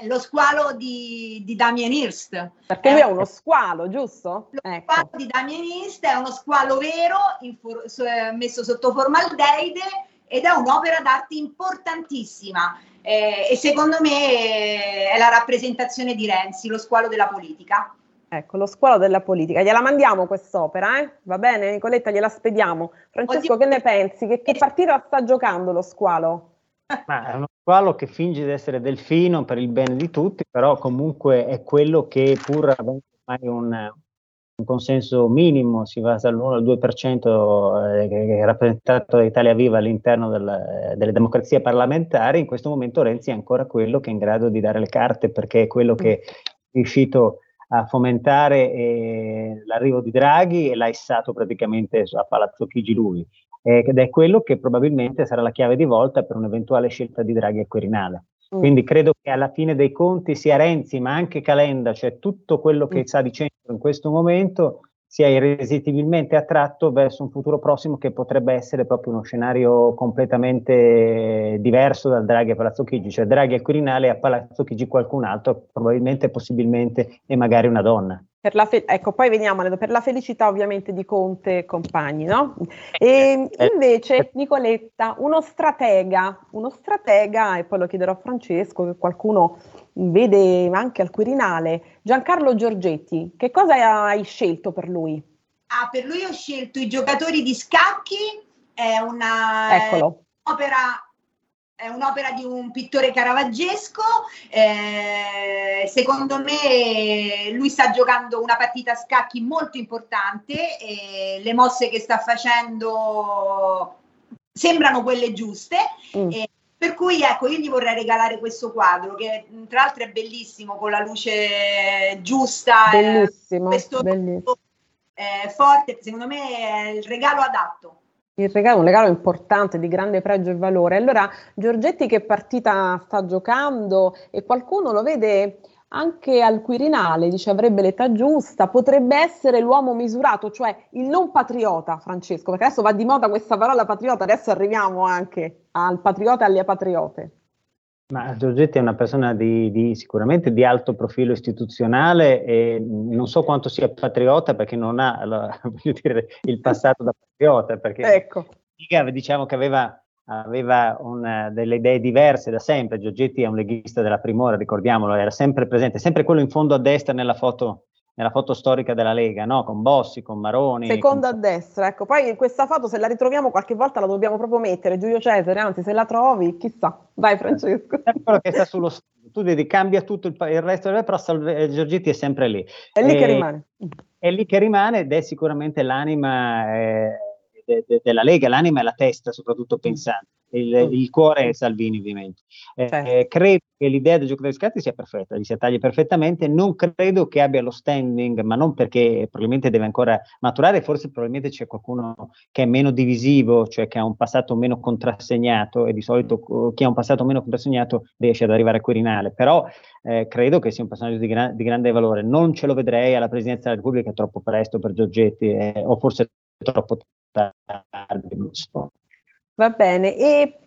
eh, lo squalo di, di Damien Hirst. perché lui è uno squalo, giusto? Lo Ecco. squalo di Damien Hirst è uno squalo vero in for- so- eh, messo sotto formaldeide ed è un'opera d'arte importantissima eh, e secondo me eh, è la rappresentazione di Renzi, lo squalo della politica. Ecco, lo squalo della politica. Gliela mandiamo quest'opera, eh? Va bene, Nicoletta, gliela spediamo. Francesco, Oddio. che ne pensi? Che, che partita sta giocando lo squalo? Ma è uno squalo che finge di essere delfino per il bene di tutti, però comunque è quello che pur avendo ormai un, un consenso minimo, si va dall'1 al 2% eh, che è rappresentato da Italia Viva all'interno del- delle democrazie parlamentari, in questo momento Renzi è ancora quello che è in grado di dare le carte perché è quello che è riuscito a fomentare eh, l'arrivo di Draghi e l'ha issato praticamente a Palazzo Chigi lui eh, ed è quello che probabilmente sarà la chiave di volta per un'eventuale scelta di Draghi al Quirinale. Mm. Quindi credo che alla fine dei conti sia Renzi, ma anche Calenda, cioè tutto quello che Mm. sta dicendo in questo momento, sia irresistibilmente attratto verso un futuro prossimo che potrebbe essere proprio uno scenario completamente diverso dal Draghi a Palazzo Chigi, cioè Draghi al Quirinale e a Palazzo Chigi qualcun altro, probabilmente, possibilmente e magari una donna. Per la fe- ecco, poi veniamo per la felicità ovviamente di Conte e compagni, no? E invece Nicoletta, uno stratega, uno stratega, e poi lo chiederò a Francesco, che qualcuno vede anche al Quirinale, Giancarlo Giorgetti, che cosa hai scelto per lui? Ah, per lui ho scelto i giocatori di scacchi, è una Eccolo. opera è un'opera di un pittore caravaggesco, eh, secondo me lui sta giocando una partita a scacchi molto importante, e le mosse che sta facendo sembrano quelle giuste. Mm. eh, per cui ecco, io gli vorrei regalare questo quadro che tra l'altro è bellissimo con la luce giusta. eh, Bellissimo, questo bellissimo. eh, forte, secondo me è il regalo adatto. Il regalo, un regalo importante di grande pregio e valore. Allora, Giorgetti che partita sta giocando e qualcuno lo vede anche al Quirinale, dice avrebbe l'età giusta, potrebbe essere l'uomo misurato, cioè il non patriota, Francesco, perché adesso va di moda questa parola patriota, adesso arriviamo anche al patriota e alle patriote. Ma Giorgetti è una persona di, di, sicuramente di alto profilo istituzionale e non so quanto sia patriota perché non ha allora, dire, il passato da patriota, perché ecco. diciamo che aveva, aveva una, delle idee diverse da sempre. Giorgetti è un leghista della Primora, ricordiamolo, era sempre presente, sempre quello in fondo a destra nella foto nella foto storica della Lega, no? con Bossi, con Maroni. Seconda con... a destra, ecco. Poi questa foto, se la ritroviamo qualche volta, la dobbiamo proprio mettere. Giulio Cesare, anzi, se la trovi, chissà. Vai, Francesco. È quello che sta sullo studio. Tu vedi, cambia tutto il, il resto del però Salve, Giorgetti è sempre lì. È lì e, che rimane. È lì che rimane ed è sicuramente l'anima eh, de, de, della Lega, l'anima e la testa, soprattutto pensante. Il, il, cuore è Salvini, ovviamente. Eh, certo. credo che l'idea del gioco degli scatti sia perfetta, gli si attaglia perfettamente. Non credo che abbia lo standing, ma non perché probabilmente deve ancora maturare, forse probabilmente c'è qualcuno che è meno divisivo, cioè che ha un passato meno contrassegnato, e di solito chi ha un passato meno contrassegnato riesce ad arrivare al Quirinale. Però eh, credo che sia un personaggio di, gran, di, grande valore. Non ce lo vedrei alla Presidenza della Repubblica troppo presto per Giorgetti, eh, o forse troppo tardi. Non so. Va bene, e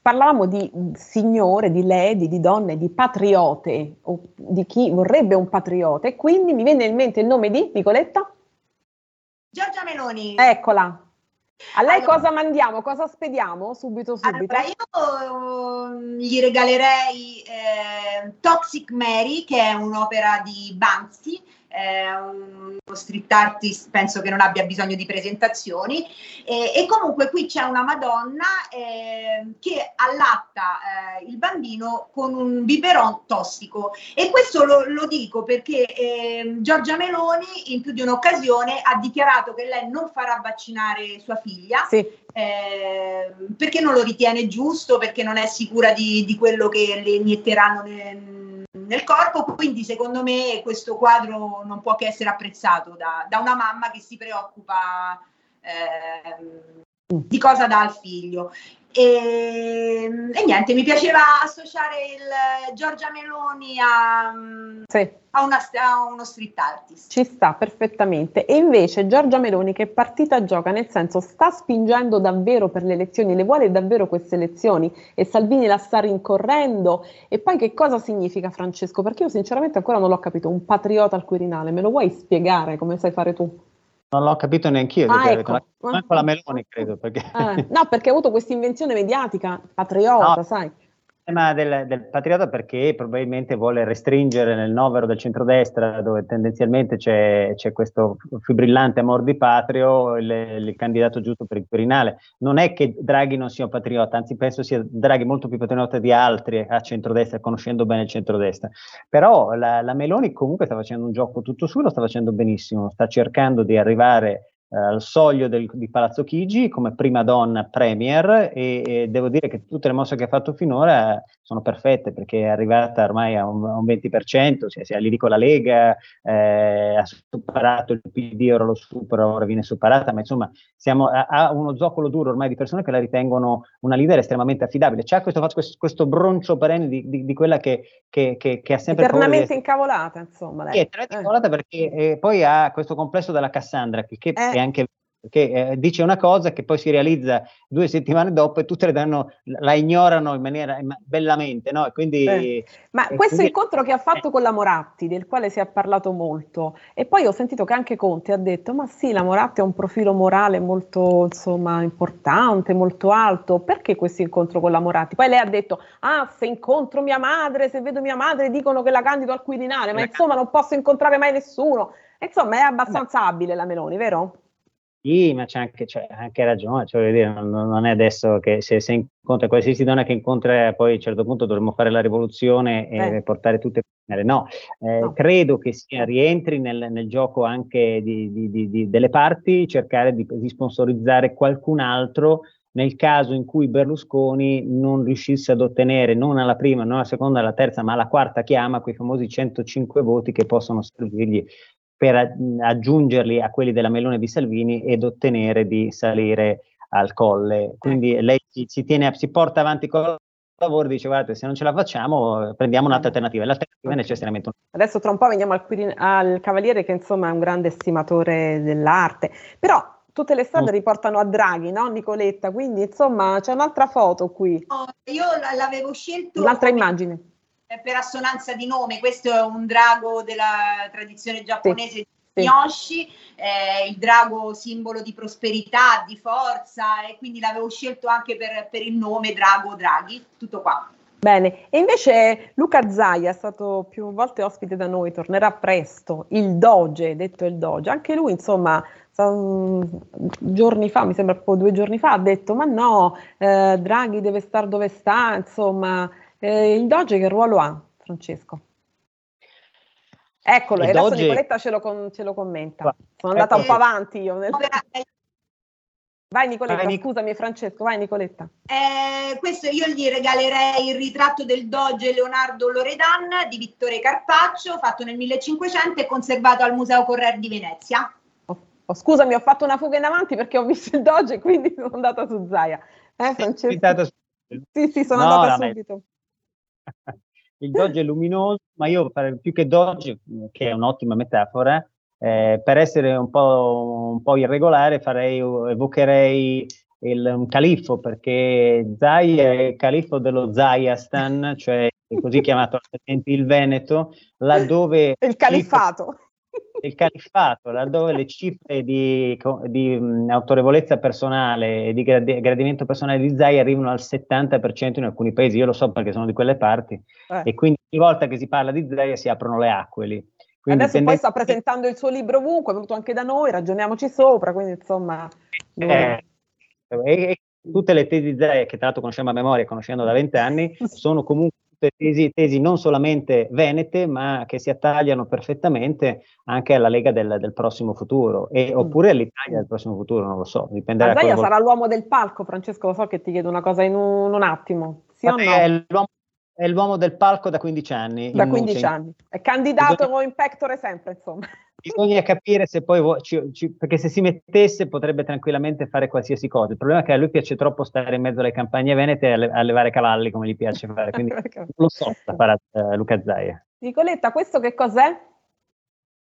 parlavamo di signore, di lady, di donne, di patriote, o di chi vorrebbe un patriota, e quindi mi viene in mente il nome di Nicoletta? Giorgia Meloni. Eccola. A lei allora, cosa mandiamo? Cosa spediamo? Subito, subito. Allora, io uh, gli regalerei eh, Toxic Mary, che è un'opera di Banksy, eh, uno street artist penso che non abbia bisogno di presentazioni eh, e comunque qui c'è una Madonna eh, che allatta eh, il bambino con un biberon tossico e questo lo, lo dico perché ehm, Giorgia Meloni in più di un'occasione ha dichiarato che lei non farà vaccinare sua figlia sì. Ehm, perché non lo ritiene giusto, perché non è sicura di, di quello che le inietteranno nel, nel corpo, quindi secondo me questo quadro non può che essere apprezzato da, da una mamma che si preoccupa eh, di cosa dà al figlio. E, e, niente, mi piaceva associare il Giorgia Meloni a, sì. a, una, a, uno street artist. Ci sta perfettamente. E invece Giorgia Meloni che partita gioca? Nel senso sta spingendo davvero per le elezioni, le vuole davvero queste elezioni e Salvini la sta rincorrendo. E poi che cosa significa Francesco? Perché io sinceramente ancora non l'ho capito. Un patriota al Quirinale, me lo vuoi spiegare come sai fare tu? Non l'ho capito neanche io, ah, ecco. anche la Meloni credo. Perché... Eh, no, perché ha avuto questa invenzione mediatica, patriota, no, sai. Tema del, del, patriota perché probabilmente vuole restringere nel novero del centrodestra, dove tendenzialmente c'è, c'è questo fibrillante amor di patrio, il, il, candidato giusto per il Quirinale. Non è che Draghi non sia un patriota, anzi penso sia Draghi molto più patriota di altri a centrodestra, conoscendo bene il centrodestra. Però la, la Meloni comunque sta facendo un gioco tutto suo, lo sta facendo benissimo, sta cercando di arrivare al soglio del, di Palazzo Chigi come prima donna premier e, e, devo dire che tutte le mosse che ha fatto finora sono perfette perché è arrivata ormai a un, a un 20%, cioè, se lì dico la Lega eh, ha superato il PD, ora lo supera, ora viene superata, ma insomma siamo a, a, uno zoccolo duro ormai di persone che la ritengono una leader estremamente affidabile. C'è questo, questo, questo broncio perenne di, di, di, quella che, che, che, che ha sempre... Eternamente di... incavolata, insomma. Lei. Sì, eternamente eh. incavolata perché eh, poi ha questo complesso della Cassandra che, che eh è anche perché eh, dice una cosa che poi si realizza due settimane dopo e tutte le danno, la ignorano in maniera bellamente, no? Quindi, eh. Ma eh, questo quindi, incontro che ha fatto con la Moratti, del quale si è parlato molto, e poi ho sentito che anche Conte ha detto, ma sì, la Moratti ha un profilo morale molto, insomma, importante, molto alto, perché questo incontro con la Moratti? Poi lei ha detto, ah, se incontro mia madre, se vedo mia madre dicono che la candido al Quirinale, ma insomma non posso incontrare mai nessuno. Insomma, è abbastanza abile la Meloni, vero? Sì, ma c'è anche, c'è anche ragione, cioè, dire, non, non, è adesso che se, se incontra qualsiasi donna che incontra, poi a un certo punto dovremmo fare la rivoluzione e eh. portare tutte le no, eh, no, credo che sia, rientri nel, nel gioco anche di, di, di, delle parti cercare di, di sponsorizzare qualcun altro. Nel caso in cui Berlusconi non riuscisse ad ottenere non alla prima, non alla seconda, alla terza, ma alla quarta chiama, quei famosi 105 voti che possono servirgli per aggiungerli a quelli della Melone di Salvini ed ottenere di salire al colle. Quindi lei si, tiene, si porta avanti con il lavoro e dice guardate se non ce la facciamo prendiamo un'altra alternativa. L'alternativa è necessariamente un... Adesso tra un po' veniamo al, al Cavaliere che insomma è un grande estimatore dell'arte, però tutte le strade mm. riportano a Draghi, no Nicoletta? Quindi insomma c'è un'altra foto qui. Oh, io l'avevo scelto... Un'altra immagine per assonanza di nome, questo è un drago della tradizione giapponese sì. di Yoshi, eh, il drago simbolo di prosperità, di forza e quindi l'avevo scelto anche per, per il nome Drago Draghi, tutto qua. Bene, e invece Luca Zaia è stato più volte ospite da noi, tornerà presto, il Doge, detto il Doge, anche lui insomma giorni fa, mi sembra proprio due giorni fa, ha detto ma no, eh, Draghi deve stare dove sta, insomma eh, il Doge che ruolo ha, Francesco? Eccolo, il adesso Doge... Nicoletta ce lo, con, ce lo commenta. Sono andata un po' avanti io. Nel... Vai Nicoletta, vai, scusami Francesco, vai Nicoletta. Eh, questo io gli regalerei il ritratto del Doge Leonardo Loredan di Vittore Carpaccio, fatto nel 1500 e conservato al Museo Correr di Venezia. Oh, oh, scusami, ho fatto una fuga in avanti perché ho visto il Doge, quindi sono andata su Zaia. Eh, Francesco? Sì, sì, sono no, andata subito il Doge è luminoso, ma io più che Doge, che è un'ottima metafora, eh, per essere un po', un po', irregolare farei, evocherei il, un califfo, perché Zai è il califfo dello Zayastan, cioè così chiamato il Veneto, laddove... Il califfato il califfato, laddove le cifre di, di mh, autorevolezza personale e di gradi- gradimento personale di Zai arrivano al 70% in alcuni paesi, io lo so perché sono di quelle parti, eh. e quindi ogni volta che si parla di Zai si aprono le acque lì. Quindi Adesso poi sta presentando il suo libro ovunque, è venuto anche da noi, ragioniamoci sopra, quindi insomma... Eh, e, e, tutte le tesi di Zai, che tra l'altro conosciamo a memoria, conoscendo da vent'anni, sono comunque tesi, tesi, non solamente venete, ma che si attagliano perfettamente anche alla Lega del, del prossimo futuro, e, mm. oppure all'Italia del prossimo futuro, non lo so. Dipenderà Azaia sarà l'uomo del palco, Francesco, lo so che ti chiedo una cosa in un, un attimo. Sì o no? È l'uomo, è l'uomo del palco da 15 anni. Da 15 anni. È candidato Bisogna... in pectore sempre, insomma. Bisogna capire se poi, vo- ci, ci, perché se si mettesse potrebbe tranquillamente fare qualsiasi cosa. Il problema è che a lui piace troppo stare in mezzo alle campagne venete e a, le- a levare cavalli come gli piace fare, quindi non lo so da fare uh, Luca Zaia. Nicoletta, questo che cos'è?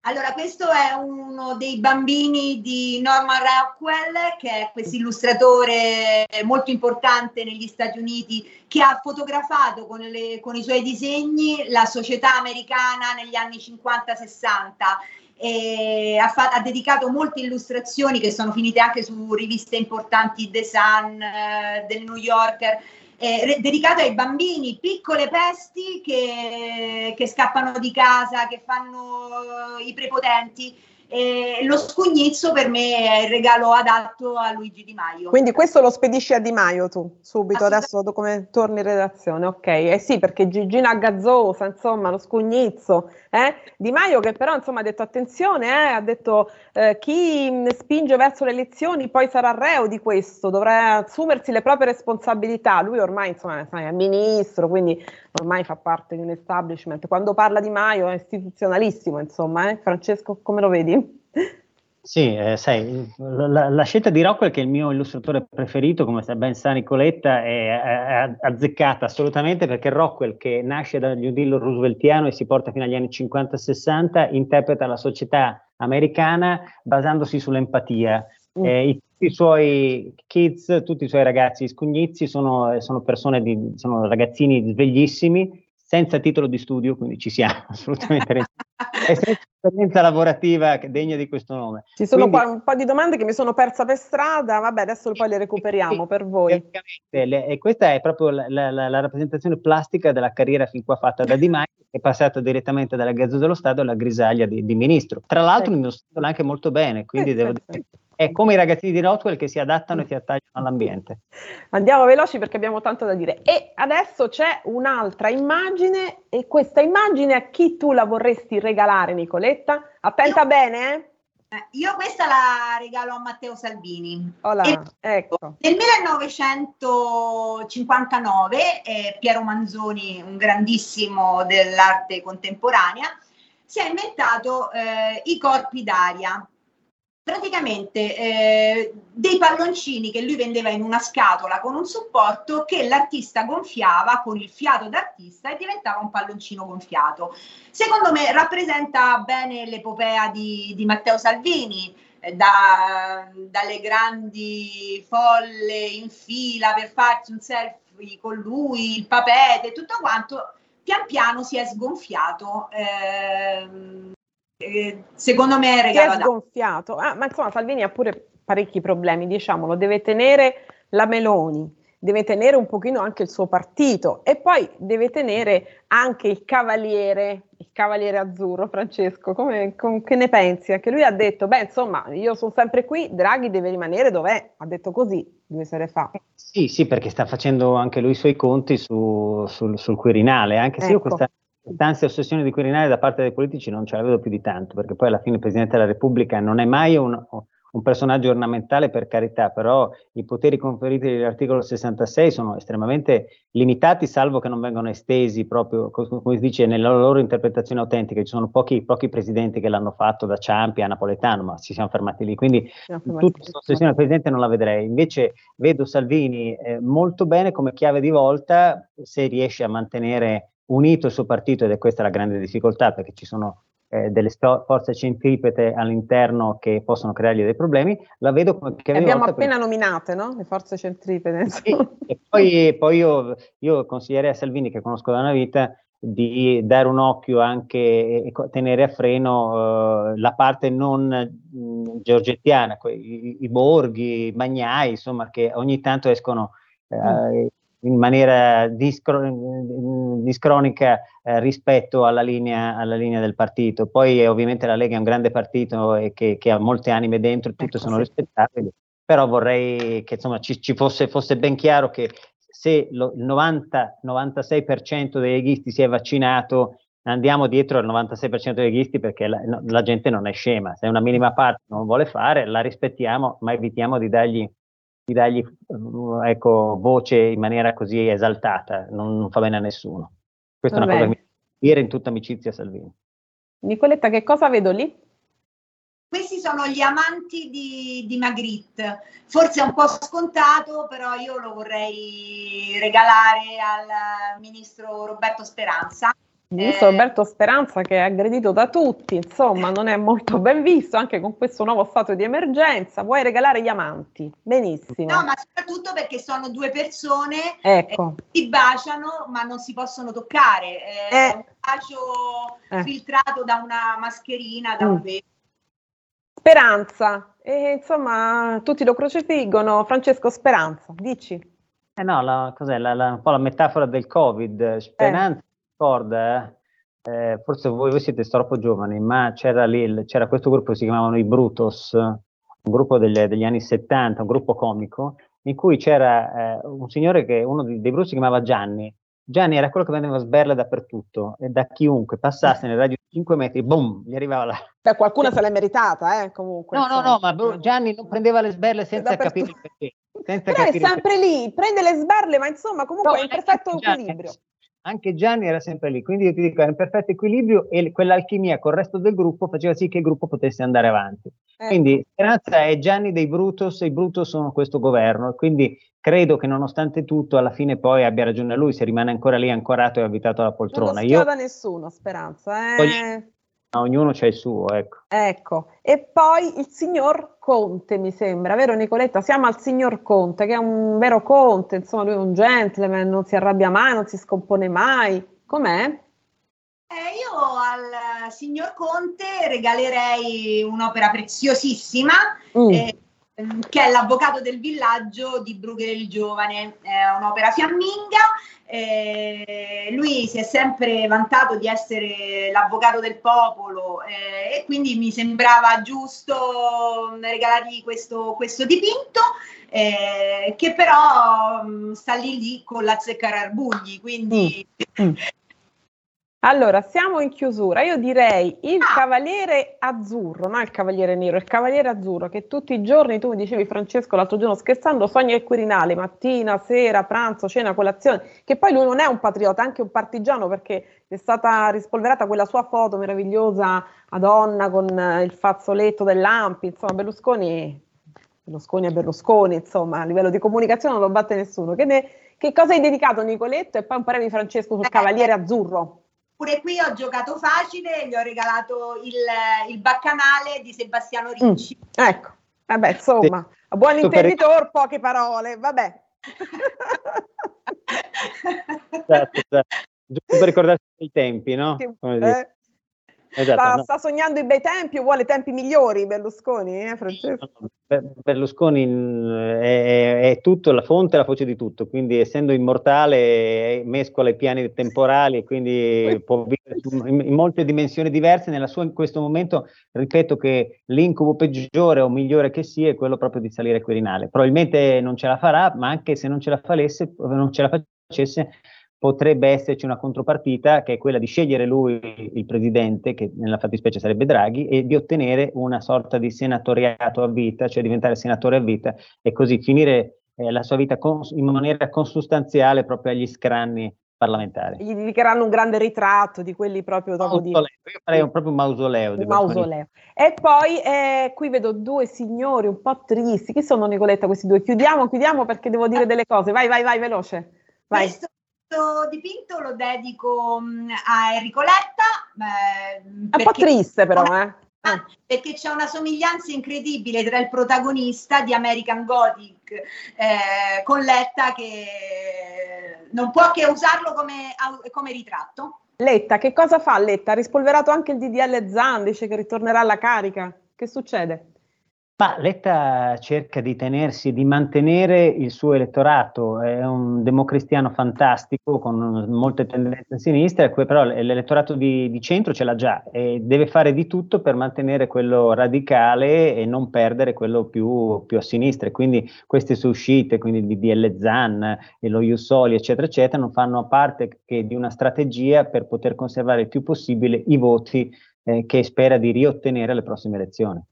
Allora, questo è uno dei bambini di Norman Rockwell, che è questo illustratore molto importante negli Stati Uniti, che ha fotografato con, le, con i suoi disegni la società americana negli anni 50-60 e ha, fa- ha, dedicato molte illustrazioni che sono finite anche su riviste importanti, The Sun, eh, del New Yorker, eh, dedicate ai bambini, piccole pesti che, che scappano di casa, che fanno i prepotenti e lo scugnizzo per me è il regalo adatto a Luigi Di Maio. Quindi questo lo spedisci a Di Maio tu, subito, adesso come torni in redazione, ok? Eh sì, perché Gigina Gazzosa, insomma, lo scugnizzo, eh? Di Maio che però insomma ha detto attenzione, eh? ha detto eh, chi spinge verso le elezioni poi sarà reo di questo, dovrà assumersi le proprie responsabilità. Lui ormai insomma è ministro, quindi ormai fa parte di un establishment. Quando parla Di Maio è istituzionalissimo, insomma, eh? Francesco, come lo vedi? Sì, eh, sai, la, la, scelta di Rockwell, che è il mio illustratore preferito, come ben sa Nicoletta, è, è, azzeccata assolutamente perché Rockwell, che nasce dal New Deal rooseveltiano e si porta fino agli anni 50-60, interpreta la società americana basandosi sull'empatia. Mm. Eh, i, i, suoi kids, tutti i suoi ragazzi scugnizzi sono, sono persone di, sono ragazzini sveglissimi senza titolo di studio, quindi ci siamo assolutamente e senza esperienza lavorativa degna di questo nome. Ci sono quindi, qua un po' di domande che mi sono persa per strada, vabbè adesso poi le recuperiamo per voi. Le, e questa è proprio la, la, la, rappresentazione plastica della carriera fin qua fatta da Di Maio, che è passata direttamente dalla Gazzo dello Stato alla grisaglia di, di ministro. Tra l'altro sì. mi sto anche molto bene, quindi sì, devo sì, dire è come i ragazzini di Rockwell che si adattano e si attaccano all'ambiente. Andiamo veloci perché abbiamo tanto da dire. E adesso c'è un'altra immagine e questa immagine a chi tu la vorresti regalare, Nicoletta? Attenta io, bene, eh? eh io questa la regalo a Matteo Salvini. Hola, ecco. Nel 1959 eh, Piero Manzoni, un grandissimo dell'arte contemporanea, si è inventato eh, i corpi d'aria praticamente eh, dei palloncini che lui vendeva in una scatola con un supporto che l'artista gonfiava con il fiato d'artista e diventava un palloncino gonfiato. Secondo me rappresenta bene l'epopea di, di Matteo Salvini, eh, da, dalle grandi folle in fila per farsi un selfie con lui, il papete, tutto quanto, pian piano si è sgonfiato. Eh, eh, secondo me è regalo. Si è sgonfiato, ah, ma insomma Salvini ha pure parecchi problemi, diciamolo, deve tenere la Meloni, deve tenere un pochino anche il suo partito e poi deve tenere anche il cavaliere, il cavaliere azzurro, Francesco, come, com, che ne pensi? Anche lui ha detto, beh insomma, io sono sempre qui, Draghi deve rimanere dov'è, ha detto così due sere fa. Sì, sì, perché sta facendo anche lui i suoi conti su, sul, sul Quirinale, anche ecco. se io ecco. questa quest'ansia e ossessione di Quirinale da parte dei politici non ce la vedo più di tanto, perché poi alla fine il Presidente della Repubblica non è mai un, un personaggio ornamentale per carità, però i poteri conferiti dall'articolo 66 sono estremamente limitati, salvo che non vengano estesi proprio, come si dice, nella loro interpretazione autentica. Ci sono pochi, pochi presidenti che l'hanno fatto da Ciampi a Napoletano, ma ci siamo fermati lì. Quindi tutta questa ossessione del Presidente non la vedrei. Invece vedo Salvini eh, molto bene come chiave di volta se riesce a mantenere unito il suo partito ed è questa la grande difficoltà perché ci sono eh, delle sto- forze centripete all'interno che possono creargli dei problemi, la vedo come che abbiamo appena per... nominate, no? Le forze centripete. Sì, e poi, poi io, io, consiglierei a Salvini, che conosco da una vita, di dare un occhio anche e tenere a freno uh, la parte non mh, georgettiana, i, i, borghi, i magnai, insomma, che ogni tanto escono uh, in maniera discro- discronica eh, rispetto alla linea, alla linea, del partito. Poi eh, ovviamente la Lega è un grande partito e che, che ha molte anime dentro, tutte ecco, sono sì. rispettabili, però vorrei che insomma, ci, ci fosse, fosse, ben chiaro che se lo, il 90-96% dei leghisti si è vaccinato, andiamo dietro al 96% dei leghisti perché la, no, la gente non è scema, se una minima parte non vuole fare, la rispettiamo, ma evitiamo di dargli di dargli ecco, voce in maniera così esaltata, non, non fa bene a nessuno. Questa Va è una bene. cosa che mi dire in tutta amicizia Salvini. Nicoletta, che cosa vedo lì? Questi sono gli amanti di, di Magritte. Forse è un po' scontato, però io lo vorrei regalare al ministro Roberto Speranza Eh, Roberto Speranza che è aggredito da tutti, insomma non è molto ben visto anche con questo nuovo stato di emergenza. Vuoi regalare gli amanti? Benissimo. No, ma soprattutto perché sono due persone ecco. eh, si baciano ma non si possono toccare. È eh. un bacio eh. filtrato da una mascherina, da mm. un velo. Speranza, e, insomma tutti lo crocifiggono. Francesco Speranza, dici? Eh no, la, cos'è la, la, un po' la metafora del Covid. Speranza ricorda, eh, forse voi, voi, siete troppo giovani, ma c'era lì, c'era questo gruppo che si chiamavano i Brutus, un gruppo degli, degli anni 70, un gruppo comico, in cui c'era eh, un signore che, uno dei, dei Brutus si chiamava Gianni, Gianni era quello che vendeva sberle dappertutto e da chiunque passasse nel raggio di 5 metri, boom, gli arrivava la... Beh, qualcuno se l'è meritata, eh, comunque. No, no, no, ma Gianni non prendeva le sberle senza capire perché. Senza Però è sempre lì, prende le sberle, ma insomma comunque no, è in perfetto equilibrio anche Gianni era sempre lì, quindi io ti dico, era in perfetto equilibrio e quell'alchimia col resto del gruppo faceva sì che il gruppo potesse andare avanti. Ecco. Quindi Speranza è Gianni dei Brutus e i Brutus sono questo governo, quindi credo che nonostante tutto alla fine poi abbia ragione lui, se rimane ancora lì ancorato e abitato alla poltrona. Non lo io... nessuno, Speranza. Eh... Voglio, ognuno c'ha il suo, ecco. Ecco, e poi il signor Conte, mi sembra, vero Nicoletta? Siamo al signor Conte, che è un vero Conte, insomma, lui è un gentleman, non si arrabbia mai, non si scompone mai. Com'è? Eh, io al signor Conte regalerei un'opera preziosissima. Mm. eh, che è l'avvocato del villaggio di Brughere il Giovane, è un'opera fiamminga. eh, lui si è sempre vantato di essere l'avvocato del popolo eh, e quindi mi sembrava giusto mm, regalargli questo, questo dipinto eh, che però mh, sta lì lì con la zeccararbugli, quindi Allora, siamo in chiusura. Io direi il Ah. cavaliere azzurro, non il cavaliere nero, il cavaliere azzurro che tutti i giorni, tu mi dicevi Francesco l'altro giorno scherzando, sogna il Quirinale, mattina, sera, pranzo, cena, colazione, che poi lui non è un patriota, è anche un partigiano perché è stata rispolverata quella sua foto meravigliosa a donna con eh, il fazzoletto dell'Ampi, insomma Berlusconi, Berlusconi è Berlusconi, insomma a livello di comunicazione non lo batte nessuno. Che, ne- che cosa hai dedicato Nicoletto e poi un parere di Francesco sul cavaliere azzurro? Pure qui ho giocato facile, gli ho regalato il, il baccanale di Sebastiano Mm, Ricci. Ecco, vabbè, insomma, a buon Giusto per- intenditor, poche parole, vabbè. Esatto, esatto. Giusto per ricordarsi i tempi, no? Come dire. Eh, Esatto, sta, no. sta sognando i bei tempi o vuole tempi migliori Berlusconi, eh, Francesco? Ber- Berlusconi è, è tutto, la fonte e la voce di tutto, quindi essendo immortale eh, mescola i piani temporali e quindi può vivere in, in molte dimensioni diverse. Nella sua, in questo momento ripeto che l'incubo peggiore o migliore che sia è quello proprio di salire al Quirinale. Probabilmente non ce la farà, ma anche se non ce la, falesse, non ce la facesse potrebbe esserci una contropartita che è quella di scegliere lui il presidente, che nella fattispecie sarebbe Draghi, e di ottenere una sorta di senatoriato a vita, cioè diventare senatore a vita e così finire eh, la sua vita cons- in maniera consustanziale proprio agli scranni parlamentari. Gli dedicheranno un grande ritratto di quelli proprio dopo di... Mausoleo, Io farei un, proprio un mausoleo. di Un mausoleo. E poi eh, qui vedo due signori un po' tristi. Chi sono Nicoletta questi due? Chiudiamo, chiudiamo perché devo dire delle cose. Vai, vai, vai, veloce. Vai. Questo dipinto lo dedico mh, a Enrico Letta. eh, È un po' triste però, eh. Ah, perché c'è una somiglianza incredibile tra il protagonista di American Gothic eh, con Letta che non può che usarlo come, come ritratto. Letta, che cosa fa Letta? Ha rispolverato anche il DDL Zan, dice che ritornerà alla carica. Che succede? Ma Letta cerca di tenersi, di mantenere il suo elettorato, è un democristiano fantastico con molte tendenze a sinistra, però l'elettorato di, di centro ce l'ha già e deve fare di tutto per mantenere quello radicale e non perdere quello più, più a sinistra. Quindi queste sue uscite, quindi di DL Zan e lo Jussoli, eccetera, eccetera, non fanno parte che di una strategia per poter conservare il più possibile i voti eh, che spera di riottenere alle prossime elezioni.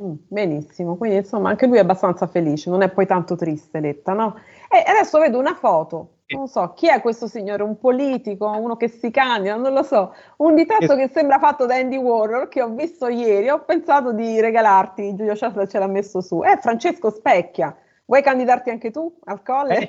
Mm, benissimo, quindi insomma anche lui è abbastanza felice, non è poi tanto triste Letta, no? E adesso vedo una foto, non so, chi è questo signore? Un politico, uno che si candida, non lo so, un ritratto che sembra fatto da Andy Warhol che ho visto ieri, ho pensato di regalarti, Giulio Cesare ce l'ha messo su, è Francesco Specchia, vuoi candidarti anche tu al colle? Eh,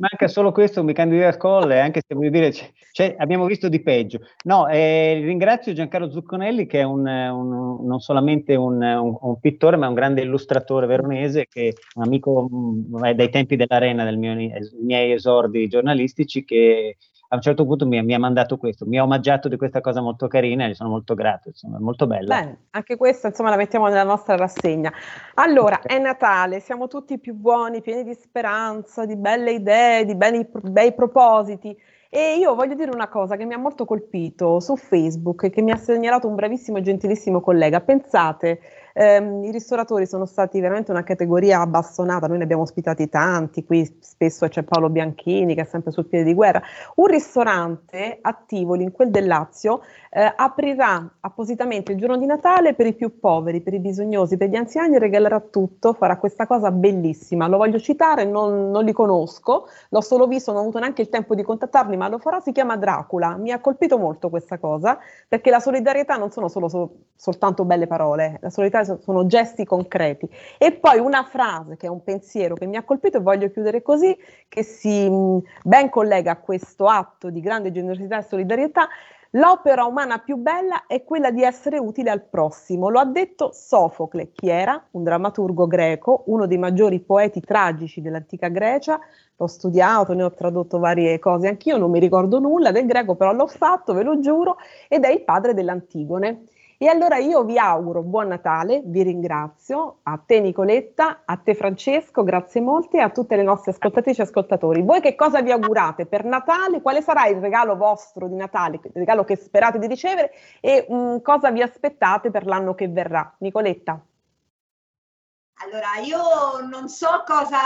manca solo questo, mi candido al colle, anche se voglio dire, c'è- c'è- abbiamo visto di peggio. No, eh, ringrazio Giancarlo Zucconelli che è un, un- non solamente un, un- pittore, ma un grande illustratore veronese, che è un amico mh, è dai tempi dell'arena, dei miei esordi giornalistici, che a un certo punto mi, mi ha mandato questo, mi ha omaggiato di questa cosa molto carina e gli sono molto grato, insomma, è molto bella. Bene, anche questa insomma la mettiamo nella nostra rassegna. Allora, è Natale, siamo tutti più buoni, pieni di speranza, di belle idee, di belli- bei propositi. E io voglio dire una cosa che mi ha molto colpito su Facebook e che mi ha segnalato un bravissimo e gentilissimo collega. Pensate, ehm, i ristoratori sono stati veramente una categoria abbastonata, noi ne abbiamo ospitati tanti, qui spesso c'è Paolo Bianchini che è sempre sul piede di guerra. Un ristorante a Tivoli, in quel del Lazio, eh, aprirà appositamente il giorno di Natale per i più poveri, per i bisognosi, per gli anziani, regalerà tutto, farà questa cosa bellissima. Lo voglio citare, non, non li conosco, l'ho solo visto, non ho avuto neanche il tempo di contattarli, ma lo farà, si chiama Dracula. Mi ha colpito molto questa cosa, perché la solidarietà non sono solo so- soltanto belle parole, la solidarietà so- sono gesti concreti. E poi una frase che è un pensiero che mi ha colpito e voglio chiudere così, che si mh, ben collega a questo atto di grande generosità e solidarietà, L'opera umana più bella è quella di essere utile al prossimo. Lo ha detto Sofocle. Chi era? Un drammaturgo greco, uno dei maggiori poeti tragici dell'antica Grecia. L'ho studiato, ne ho tradotto varie cose anch'io, non mi ricordo nulla del greco, però l'ho fatto, ve lo giuro, ed è il padre dell'Antigone. E allora io vi auguro buon Natale, vi ringrazio, a te Nicoletta, a te Francesco, grazie molte e a tutte le nostre ascoltatrici e ascoltatori. Voi che cosa vi augurate per Natale? Quale sarà il regalo vostro di Natale, il regalo che sperate di ricevere e mm, cosa vi aspettate per l'anno che verrà? Nicoletta. Allora, io non so cosa,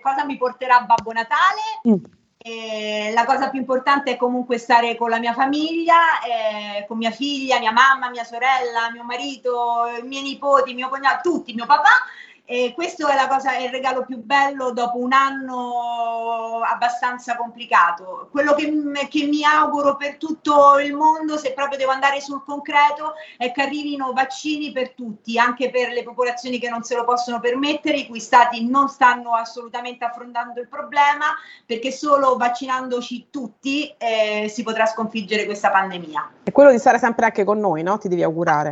cosa mi porterà Babbo Natale. Mm eh, la cosa più importante è comunque stare con la mia famiglia, eh, con mia figlia, mia mamma, mia sorella, mio marito, i miei nipoti, mio cognato, tutti, mio papà e questo è, la cosa, è il regalo più bello dopo un anno abbastanza complicato. Quello che, che, mi auguro per tutto il mondo, se proprio devo andare sul concreto, è che arrivino vaccini per tutti, anche per le popolazioni che non se lo possono permettere, i cui stati non stanno assolutamente affrontando il problema, perché solo vaccinandoci tutti eh, si potrà sconfiggere questa pandemia. E quello di stare sempre anche con noi, no? Ti devi augurare.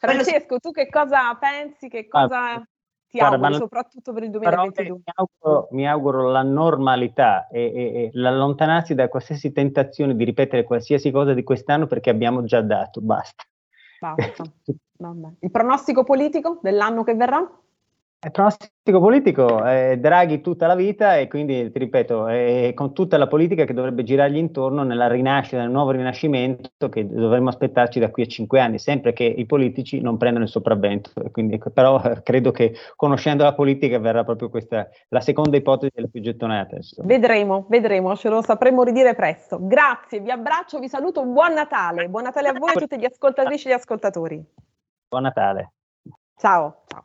Francesco, tu che cosa pensi? Che cosa ah, ti guarda, auguri, soprattutto per il 2022? Mi auguro, mi auguro, la normalità e, e, e, l'allontanarsi da qualsiasi tentazione di ripetere qualsiasi cosa di quest'anno perché abbiamo già dato, basta. Basta. Il pronostico politico dell'anno che verrà? Il pronostico politico è Draghi tutta la vita e quindi, ti ripeto, è con tutta la politica che dovrebbe girargli intorno nella rinascita, nel nuovo rinascimento che dovremmo aspettarci da qui a cinque anni, sempre che i politici non prendano il sopravvento. Quindi, però credo che conoscendo la politica verrà proprio questa, la seconda ipotesi della più gettonata. Insomma. Vedremo, vedremo, ce lo sapremo ridire presto. Grazie, vi abbraccio, vi saluto, buon Natale, buon Natale a voi e a tutti gli ascoltatrici e gli ascoltatori. Buon Natale. Ciao. ciao.